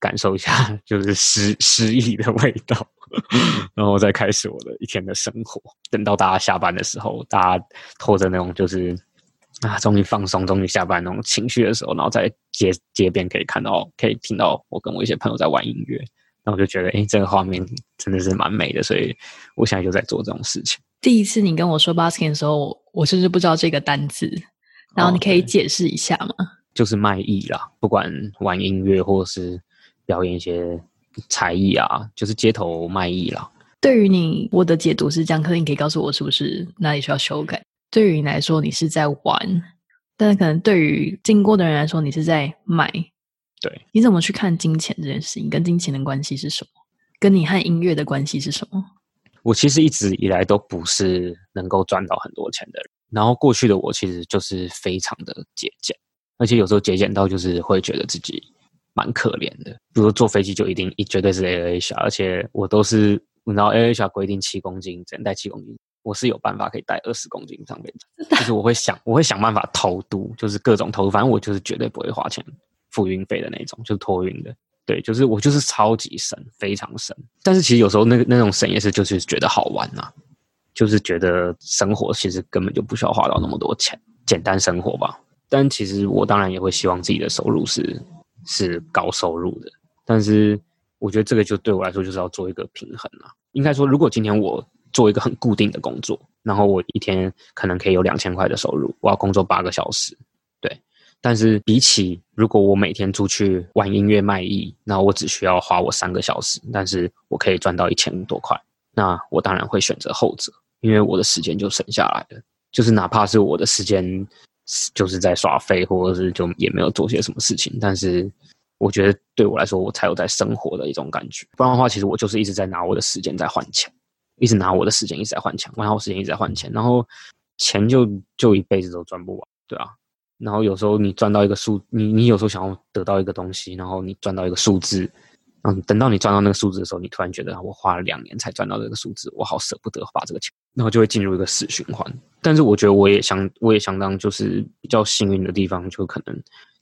感受一下 就是诗诗意的味道，然后再开始我的一天的生活。等到大家下班的时候，大家拖着那种就是。啊，终于放松，终于下班那种情绪的时候，然后在街街边可以看到，可以听到我跟我一些朋友在玩音乐，然后我就觉得，哎，这个画面真的是蛮美的，所以我现在就在做这种事情。第一次你跟我说 basking 的时候，我甚至不知道这个单字，然后你可以解释一下吗？就是卖艺啦，不管玩音乐或是表演一些才艺啊，就是街头卖艺啦。对于你，我的解读是这样，可是你可以告诉我是不是哪里需要修改？对于你来说，你是在玩，但是可能对于经过的人来说，你是在卖。对，你怎么去看金钱这件事情？跟金钱的关系是什么？跟你和音乐的关系是什么？我其实一直以来都不是能够赚到很多钱的人。然后过去的我其实就是非常的节俭，而且有时候节俭到就是会觉得自己蛮可怜的。比如坐飞机就一定一绝对是 A A 小，而且我都是你知道 A A 小规定七公斤，只能带七公斤。我是有办法可以带二十公斤上飞机，就是我会想，我会想办法偷渡，就是各种偷渡，反正我就是绝对不会花钱付运费的那种，就是托运的。对，就是我就是超级省，非常省。但是其实有时候那个那种省也是就是觉得好玩呐，就是觉得生活其实根本就不需要花到那么多钱，简单生活吧。但其实我当然也会希望自己的收入是是高收入的，但是我觉得这个就对我来说就是要做一个平衡啊。应该说，如果今天我。做一个很固定的工作，然后我一天可能可以有两千块的收入。我要工作八个小时，对。但是比起如果我每天出去玩音乐卖艺，那我只需要花我三个小时，但是我可以赚到一千多块，那我当然会选择后者，因为我的时间就省下来了。就是哪怕是我的时间就是在耍废，或者是就也没有做些什么事情，但是我觉得对我来说，我才有在生活的一种感觉。不然的话，其实我就是一直在拿我的时间在换钱。一直拿我的时间一直在换钱，然后时间一直在换钱，然后钱就就一辈子都赚不完，对啊。然后有时候你赚到一个数，你你有时候想要得到一个东西，然后你赚到一个数字，嗯，等到你赚到那个数字的时候，你突然觉得我花了两年才赚到这个数字，我好舍不得花这个钱，然后就会进入一个死循环。但是我觉得我也相我也相当就是比较幸运的地方，就可能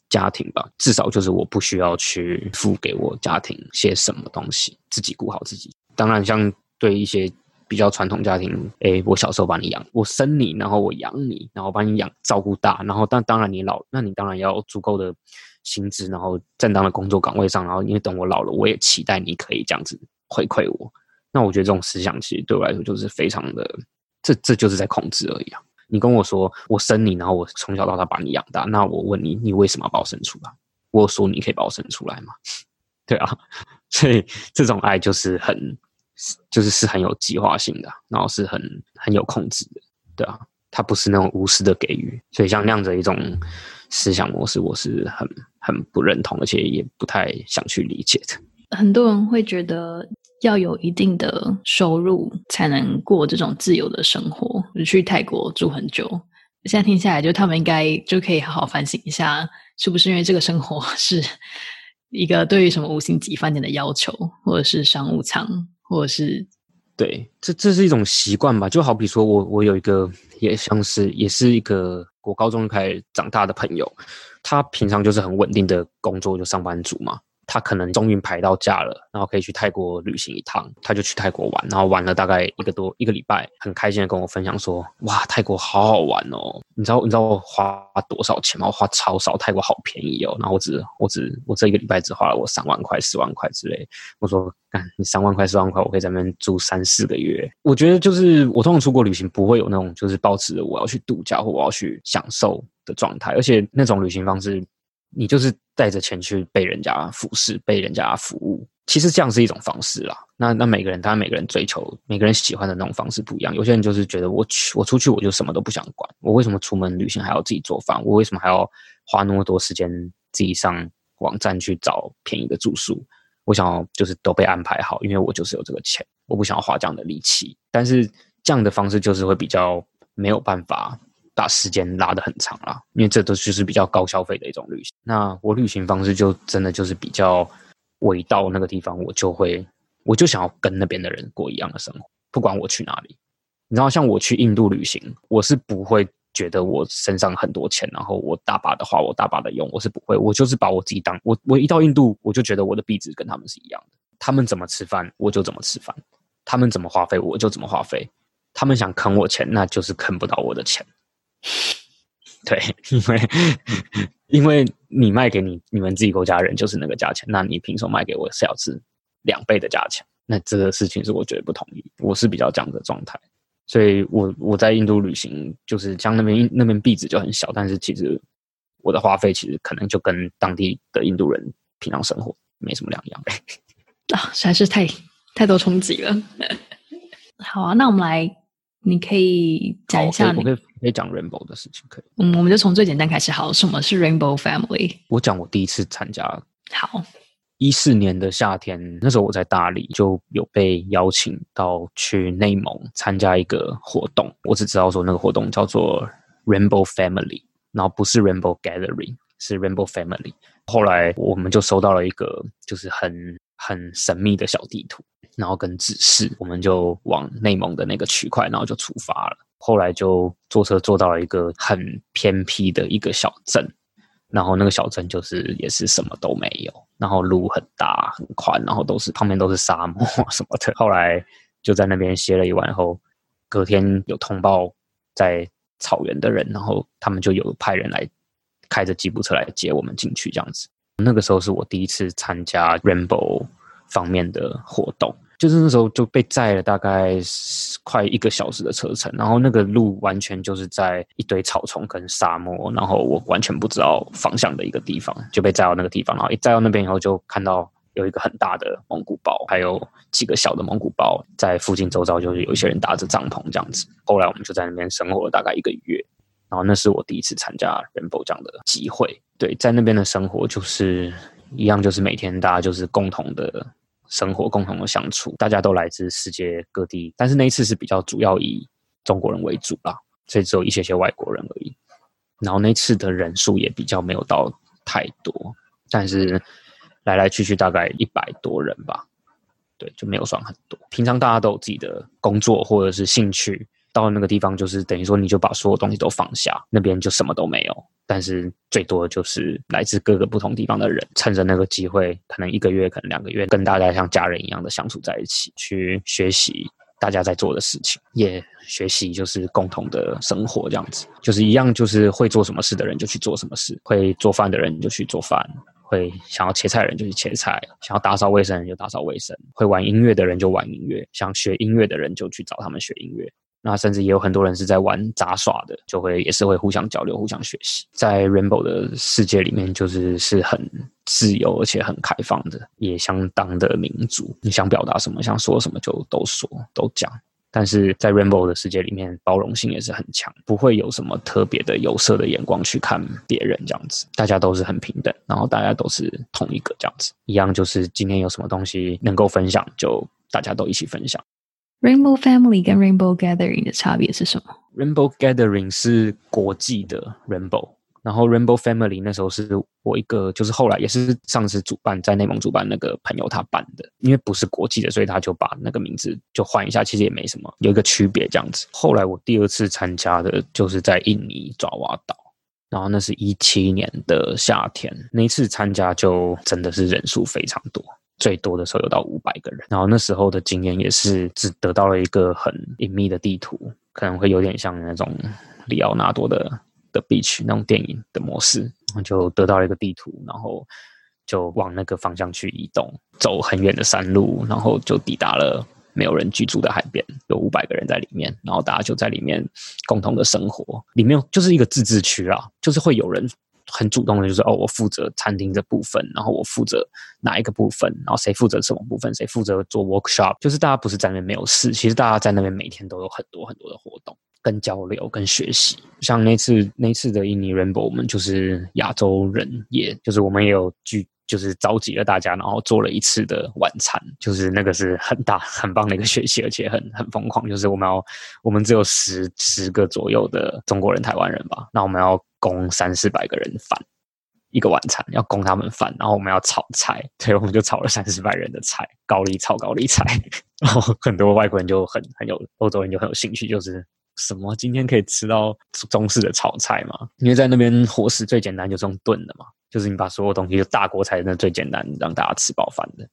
家庭吧，至少就是我不需要去付给我家庭些什么东西，自己顾好自己。当然，像对一些。比较传统家庭，哎，我小时候把你养，我生你，然后我养你，然后把你养照顾大，然后但当然你老，那你当然要足够的薪资，然后正当的工作岗位上，然后因为等我老了，我也期待你可以这样子回馈我。那我觉得这种思想其实对我来说就是非常的，这这就是在控制而已啊。你跟我说我生你，然后我从小到大把你养大，那我问你，你为什么要把我生出来？我说你可以把我生出来吗？对啊，所以这种爱就是很。就是是很有计划性的，然后是很很有控制的，对啊，它不是那种无私的给予，所以像那样子一种思想模式，我是很很不认同，而且也不太想去理解的。很多人会觉得要有一定的收入才能过这种自由的生活，就去泰国住很久。现在听下来，就他们应该就可以好好反省一下，是不是因为这个生活是一个对于什么五星级饭店的要求，或者是商务舱。或者是对，这这是一种习惯吧，就好比说我我有一个也像是也是一个我高中开始长大的朋友，他平常就是很稳定的工作，就上班族嘛。他可能终于排到假了，然后可以去泰国旅行一趟，他就去泰国玩，然后玩了大概一个多一个礼拜，很开心的跟我分享说：“哇，泰国好好玩哦！你知道你知道我花多少钱吗？我花超少，泰国好便宜哦。然后我只我只我这一个礼拜只花了我三万块、四万块之类。我说，干你三万块、四万块，我可以在那边住三四个月。我觉得就是我通常出国旅行不会有那种就是保持着我要去度假或我要去享受的状态，而且那种旅行方式。”你就是带着钱去被人家服侍、被人家服务，其实这样是一种方式啦。那那每个人，当然每个人追求、每个人喜欢的那种方式不一样。有些人就是觉得我去，我出去我就什么都不想管，我为什么出门旅行还要自己做饭？我为什么还要花那么多时间自己上网站去找便宜的住宿？我想要就是都被安排好，因为我就是有这个钱，我不想要花这样的力气。但是这样的方式就是会比较没有办法。把时间拉得很长啦，因为这都就是比较高消费的一种旅行。那我旅行方式就真的就是比较，我一到那个地方，我就会，我就想要跟那边的人过一样的生活，不管我去哪里。你知道，像我去印度旅行，我是不会觉得我身上很多钱，然后我大把的花，我大把的用，我是不会。我就是把我自己当我，我一到印度，我就觉得我的币值跟他们是一样的。他们怎么吃饭，我就怎么吃饭；他们怎么花费，我就怎么花费。他们想坑我钱，那就是坑不到我的钱。对，因为 因为你卖给你你们自己国家人就是那个价钱，那你凭什么卖给我是要是两倍的价钱？那这个事情是我绝对不同意。我是比较这样的状态，所以我我在印度旅行，就是像那边那边币值就很小，但是其实我的花费其实可能就跟当地的印度人平常生活没什么两样。啊，实在是太太多冲击了。好啊，那我们来。你可以讲一下，我可以可以讲 Rainbow 的事情，可以。嗯，我们就从最简单开始。好，什么是 Rainbow Family？我讲我第一次参加。好，一四年的夏天，那时候我在大理，就有被邀请到去内蒙参加一个活动。我只知道说那个活动叫做 Rainbow Family，然后不是 Rainbow Gathering，是 Rainbow Family。后来我们就收到了一个就是很很神秘的小地图。然后跟指示，我们就往内蒙的那个区块，然后就出发了。后来就坐车坐到了一个很偏僻的一个小镇，然后那个小镇就是也是什么都没有，然后路很大很宽，然后都是旁边都是沙漠什么的。后来就在那边歇了一晚后，隔天有通报在草原的人，然后他们就有派人来开着吉普车来接我们进去，这样子。那个时候是我第一次参加 Rainbow。方面的活动，就是那时候就被载了大概快一个小时的车程，然后那个路完全就是在一堆草丛跟沙漠，然后我完全不知道方向的一个地方，就被载到那个地方，然后一载到那边以后，就看到有一个很大的蒙古包，还有几个小的蒙古包在附近周遭，就是有一些人搭着帐篷这样子。后来我们就在那边生活了大概一个月，然后那是我第一次参加 Rainbow 这样的机会。对，在那边的生活就是一样，就是每天大家就是共同的。生活共同的相处，大家都来自世界各地，但是那一次是比较主要以中国人为主啦，所以只有一些些外国人而已。然后那次的人数也比较没有到太多，但是来来去去大概一百多人吧，对，就没有算很多。平常大家都有自己的工作或者是兴趣。到那个地方，就是等于说，你就把所有东西都放下，那边就什么都没有。但是最多就是来自各个不同地方的人，趁着那个机会，可能一个月，可能两个月，跟大家像家人一样的相处在一起，去学习大家在做的事情，也学习就是共同的生活，这样子，就是一样，就是会做什么事的人就去做什么事，会做饭的人就去做饭，会想要切菜的人就去切菜，想要打扫卫生人就打扫卫生，会玩音乐的人就玩音乐，想学音乐的人就去找他们学音乐。那甚至也有很多人是在玩杂耍的，就会也是会互相交流、互相学习。在 Rainbow 的世界里面，就是是很自由而且很开放的，也相当的民主。你想表达什么，想说什么就都说都讲。但是在 Rainbow 的世界里面，包容性也是很强，不会有什么特别的有色的眼光去看别人这样子。大家都是很平等，然后大家都是同一个这样子，一样就是今天有什么东西能够分享，就大家都一起分享。Rainbow Family 跟 Rainbow Gathering 的差别是什么？Rainbow Gathering 是国际的 Rainbow，然后 Rainbow Family 那时候是我一个，就是后来也是上次主办在内蒙主办那个朋友他办的，因为不是国际的，所以他就把那个名字就换一下，其实也没什么，有一个区别这样子。后来我第二次参加的就是在印尼爪哇岛，然后那是一七年的夏天，那一次参加就真的是人数非常多，最多的时候有到五百个人。然后那时候的经验也是只得到了一个很隐秘的地图，可能会有点像那种里奥纳多的。的 beach 那种电影的模式，就得到了一个地图，然后就往那个方向去移动，走很远的山路，然后就抵达了没有人居住的海边，有五百个人在里面，然后大家就在里面共同的生活。里面就是一个自治区啊，就是会有人很主动的，就是哦，我负责餐厅这部分，然后我负责哪一个部分，然后谁负责什么部分，谁负责做 workshop，就是大家不是在那边没有事，其实大家在那边每天都有很多很多的活动。跟交流、跟学习，像那次那次的印尼 Rainbow，我们就是亚洲人，也就是我们也有聚，就是召集了大家，然后做了一次的晚餐，就是那个是很大很棒的一个学习，而且很很疯狂，就是我们要我们只有十十个左右的中国人、台湾人吧，那我们要供三四百个人饭一个晚餐，要供他们饭，然后我们要炒菜，对，我们就炒了三四百人的菜，高丽炒高丽菜，然后很多外国人就很很有欧洲人就很有兴趣，就是。什么？今天可以吃到中式的炒菜吗？因为在那边伙食最简单就是用炖的嘛，就是你把所有东西就大锅菜那最简单，让大家吃饱饭的。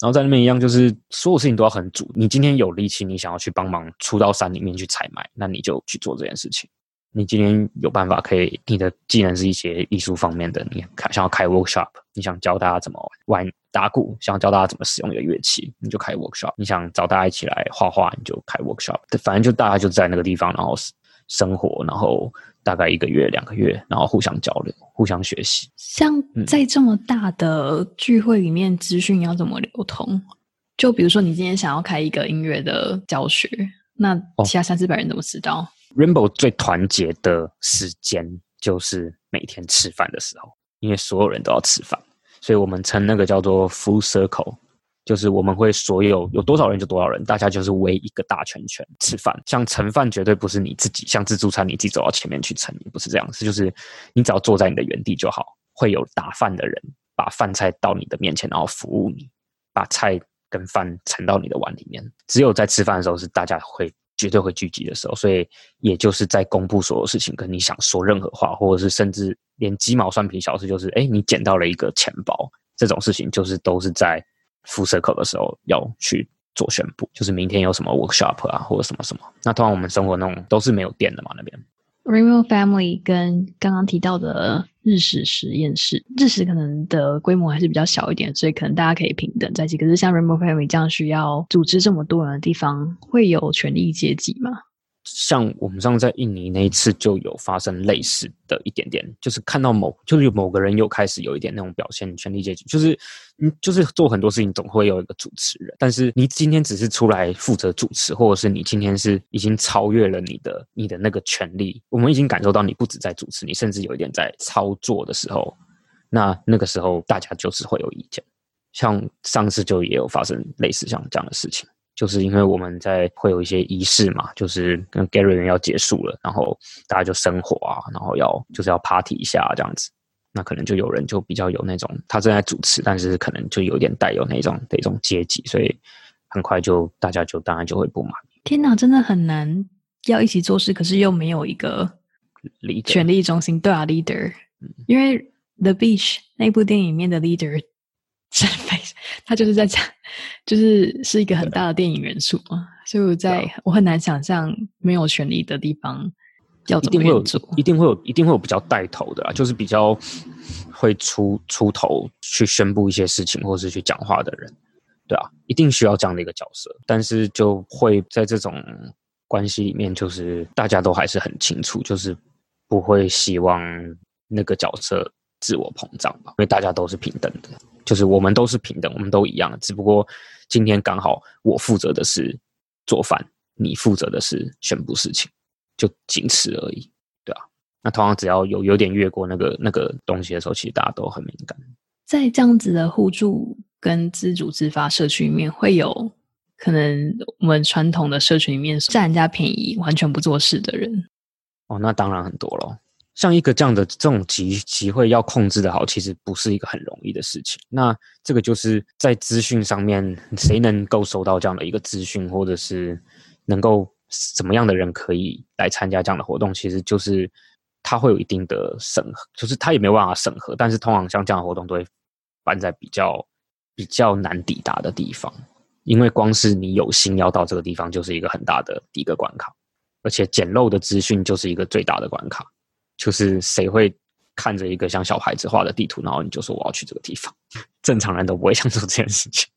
然后在那边一样，就是所有事情都要很煮。你今天有力气，你想要去帮忙出到山里面去采买，那你就去做这件事情。你今天有办法可以，你的技能是一些艺术方面的，你开想要开 workshop，你想教大家怎么玩打鼓，想要教大家怎么使用一个乐器，你就开 workshop。你想找大家一起来画画，你就开 workshop。反正就大家就在那个地方，然后生活，然后大概一个月、两个月，然后互相交流、互相学习。像在这么大的聚会里面，资讯要怎么流通？就比如说，你今天想要开一个音乐的教学，那其他三四百人怎么知道？Rainbow 最团结的时间就是每天吃饭的时候，因为所有人都要吃饭，所以我们称那个叫做 Full Circle，就是我们会所有有多少人就多少人，大家就是围一个大圈圈吃饭。像盛饭绝对不是你自己，像自助餐你自己走到前面去盛，不是这样子，就是你只要坐在你的原地就好，会有打饭的人把饭菜到你的面前，然后服务你，把菜跟饭盛到你的碗里面。只有在吃饭的时候是大家会。绝对会聚集的时候，所以也就是在公布所有事情，跟你想说任何话，或者是甚至连鸡毛蒜皮小事，就是哎，你捡到了一个钱包这种事情，就是都是在辐射口的时候要去做宣布，就是明天有什么 workshop 啊，或者什么什么。那通常我们生活那种都是没有电的嘛，那边。Rainbow Family 跟刚刚提到的日食实验室，日食可能的规模还是比较小一点，所以可能大家可以平等在一起。可是像 Rainbow Family 这样需要组织这么多人的地方，会有权力阶级吗？像我们上次在印尼那一次就有发生类似的一点点，就是看到某就是某个人又开始有一点那种表现权力阶级，就是嗯，就是做很多事情总会有一个主持人，但是你今天只是出来负责主持，或者是你今天是已经超越了你的你的那个权利，我们已经感受到你不止在主持，你甚至有一点在操作的时候，那那个时候大家就是会有意见，像上次就也有发生类似像这样的事情。就是因为我们在会有一些仪式嘛，就是跟 Gary 人要结束了，然后大家就生火啊，然后要就是要 party 一下这样子，那可能就有人就比较有那种他正在主持，但是可能就有点带有那种那种阶级，所以很快就大家就当然就会不满。天哪，真的很难要一起做事，可是又没有一个权力中心，对啊，leader，因为 The Beach 那部电影里面的 leader。真非他就是在讲，就是是一个很大的电影元素嘛，所以我在我很难想象没有权利的地方要怎么有做，一定会有，一定会有比较带头的，就是比较会出出头去宣布一些事情或者是去讲话的人，对啊，一定需要这样的一个角色，但是就会在这种关系里面，就是大家都还是很清楚，就是不会希望那个角色。自我膨胀吧，因为大家都是平等的，就是我们都是平等，我们都一样。只不过今天刚好我负责的是做饭，你负责的是宣布事情，就仅此而已，对啊。那同样只要有有点越过那个那个东西的时候，其实大家都很敏感。在这样子的互助跟自主自发社区里面，会有可能我们传统的社群里面占人家便宜、完全不做事的人。哦，那当然很多了。像一个这样的这种集集会要控制的好，其实不是一个很容易的事情。那这个就是在资讯上面，谁能够收到这样的一个资讯，或者是能够什么样的人可以来参加这样的活动，其实就是他会有一定的审核，就是他也没有办法审核。但是通常像这样的活动都会办在比较比较难抵达的地方，因为光是你有心要到这个地方，就是一个很大的一个关卡，而且简陋的资讯就是一个最大的关卡。就是谁会看着一个像小孩子画的地图，然后你就说我要去这个地方？正常人都不会想做这件事情。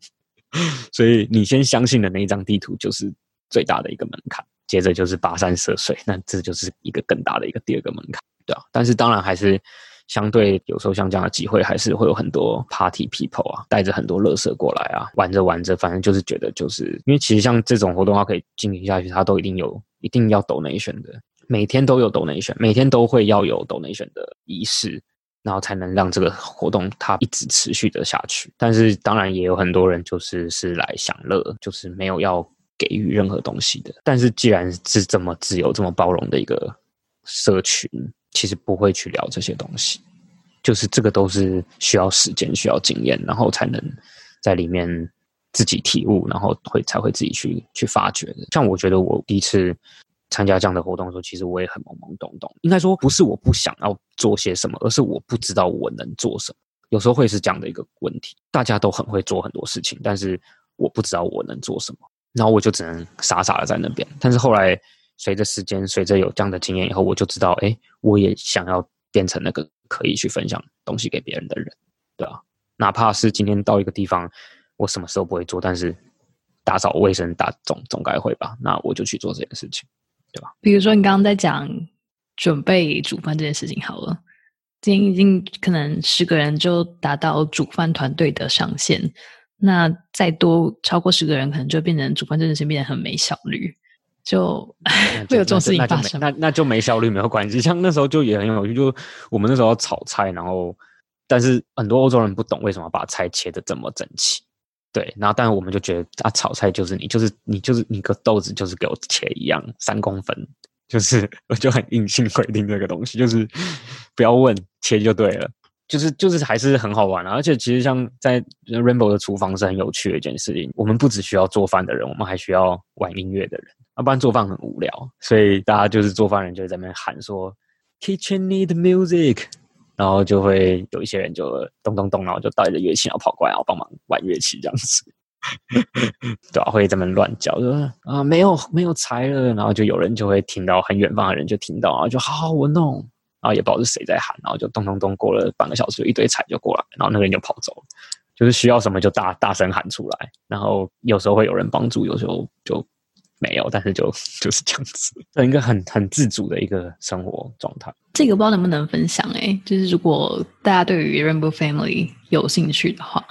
所以你先相信的那一张地图就是最大的一个门槛，接着就是跋山涉水，那这就是一个更大的一个第二个门槛，对啊。但是当然还是相对有时候像这样的机会，还是会有很多 party people 啊，带着很多乐色过来啊，玩着玩着，反正就是觉得就是因为其实像这种活动，它可以进行下去，它都一定有一定要 donation 的。每天都有 donation，每天都会要有 donation 的仪式，然后才能让这个活动它一直持续的下去。但是当然也有很多人就是是来享乐，就是没有要给予任何东西的。但是既然是这么自由、这么包容的一个社群，其实不会去聊这些东西。就是这个都是需要时间、需要经验，然后才能在里面自己体悟，然后会才会自己去去发掘的。像我觉得我第一次。参加这样的活动的时候，其实我也很懵懵懂懂。应该说不是我不想要做些什么，而是我不知道我能做什么。有时候会是这样的一个问题。大家都很会做很多事情，但是我不知道我能做什么，然后我就只能傻傻的在那边。但是后来随着时间，随着有这样的经验以后，我就知道，哎，我也想要变成那个可以去分享东西给别人的人，对啊，哪怕是今天到一个地方，我什么时候不会做，但是打扫卫生打总总该会吧？那我就去做这件事情。对吧？比如说，你刚刚在讲准备煮饭这件事情，好了，今天已经可能十个人就达到煮饭团队的上限，那再多超过十个人，可能就变成煮饭这件事情变得很没效率，就 会有这种事情发生。那那就没效率没有关系。像那时候就也很有趣，就我们那时候炒菜，然后但是很多欧洲人不懂为什么把菜切的这么整齐。对，然后但是我们就觉得啊，炒菜就是你，就是你，就是你个豆子，就是给我切一样三公分，就是我就很硬性规定这个东西，就是不要问，切就对了，就是就是还是很好玩啊。而且其实像在 Rainbow 的厨房是很有趣的一件事情，我们不只需要做饭的人，我们还需要玩音乐的人，要不然做饭很无聊，所以大家就是做饭人就在那边喊说，Kitchen need music。然后就会有一些人就咚咚咚，然后就带着乐器然后跑过来，然后帮忙玩乐器这样子，对啊，会这么乱叫，说啊没有没有柴了，然后就有人就会听到很远方的人就听到，然后就好好我弄，然后也不知道是谁在喊，然后就咚咚咚过了半个小时，一堆柴就过来，然后那个人就跑走了，就是需要什么就大大声喊出来，然后有时候会有人帮助，有时候就。没有，但是就就是这样子，一个很很自主的一个生活状态。这个不知道能不能分享？哎，就是如果大家对于 Rainbow Family 有兴趣的话，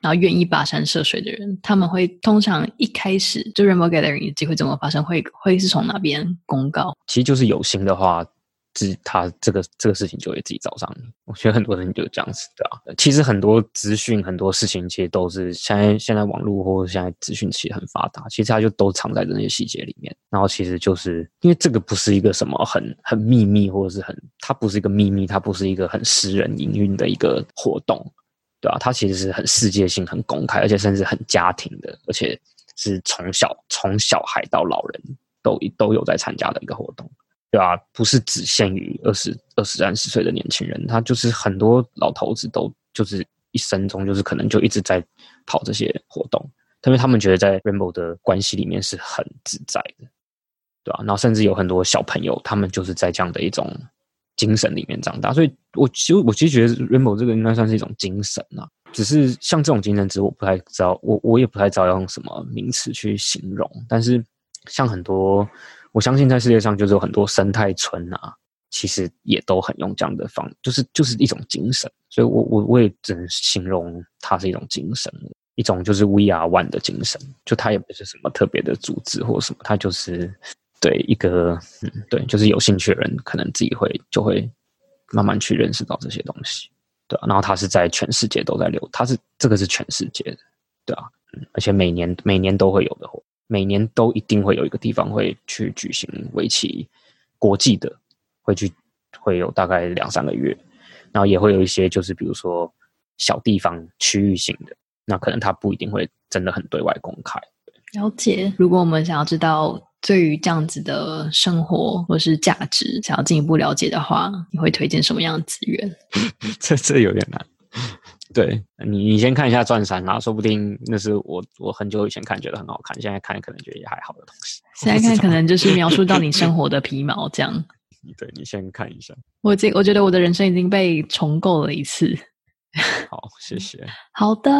然后愿意跋山涉水的人，他们会通常一开始就 Rainbow Gathering 机会怎么发生？会会是从哪边公告？其实就是有心的话。自他这个这个事情就会自己找上你，我觉得很多人就是这样子的。其实很多资讯很多事情其实都是现在现在网络或者现在资讯其实很发达，其实它就都藏在那些细节里面。然后其实就是因为这个不是一个什么很很秘密或者是很它不是一个秘密，它不是一个很私人营运的一个活动，对吧？它其实是很世界性、很公开，而且甚至很家庭的，而且是从小从小孩到老人都都有在参加的一个活动。对吧？不是只限于二十二十三十岁的年轻人，他就是很多老头子都就是一生中就是可能就一直在跑这些活动，因为他们觉得在 Rainbow 的关系里面是很自在的，对吧？然后甚至有很多小朋友，他们就是在这样的一种精神里面长大，所以我其实我其实觉得 Rainbow 这个应该算是一种精神啊，只是像这种精神，只是我不太知道，我我也不太知道要用什么名词去形容，但是像很多。我相信在世界上就是有很多生态村啊，其实也都很用这样的方，就是就是一种精神，所以我我我也只能形容它是一种精神，一种就是 We Are One 的精神，就它也不是什么特别的组织或什么，它就是对一个嗯对，就是有兴趣的人可能自己会就会慢慢去认识到这些东西，对啊，然后它是在全世界都在流，它是这个是全世界的，对啊，而且每年每年都会有的活。每年都一定会有一个地方会去举行围棋国际的，会去会有大概两三个月，然后也会有一些就是比如说小地方区域性的，那可能它不一定会真的很对外公开。了解。如果我们想要知道对于这样子的生活或是价值，想要进一步了解的话，你会推荐什么样的资源？这这有点难。对你，你先看一下《钻山》啦，说不定那是我我很久以前看觉得很好看，现在看可能觉得也还好的东西。现在看可能就是描述到你生活的皮毛这样。对你先看一下。我这我觉得我的人生已经被重构了一次。好，谢谢。好的，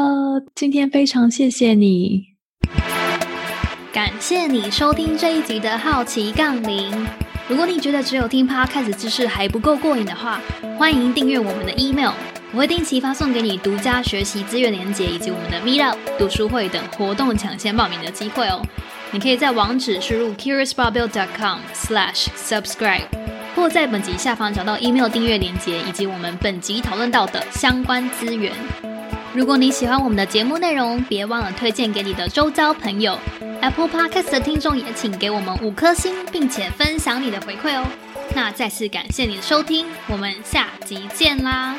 今天非常谢谢你。感谢你收听这一集的好奇杠铃。如果你觉得只有听 Podcast 知识还不够过瘾的话，欢迎订阅我们的 email，我会定期发送给你独家学习资源连接以及我们的 Meetup 读书会等活动抢先报名的机会哦。你可以在网址输入 curiousbarbell.com/slash/subscribe，或在本集下方找到 email 订阅连接以及我们本集讨论到的相关资源。如果你喜欢我们的节目内容，别忘了推荐给你的周遭朋友。Apple Podcast 的听众也请给我们五颗星，并且分享你的回馈哦。那再次感谢你的收听，我们下集见啦！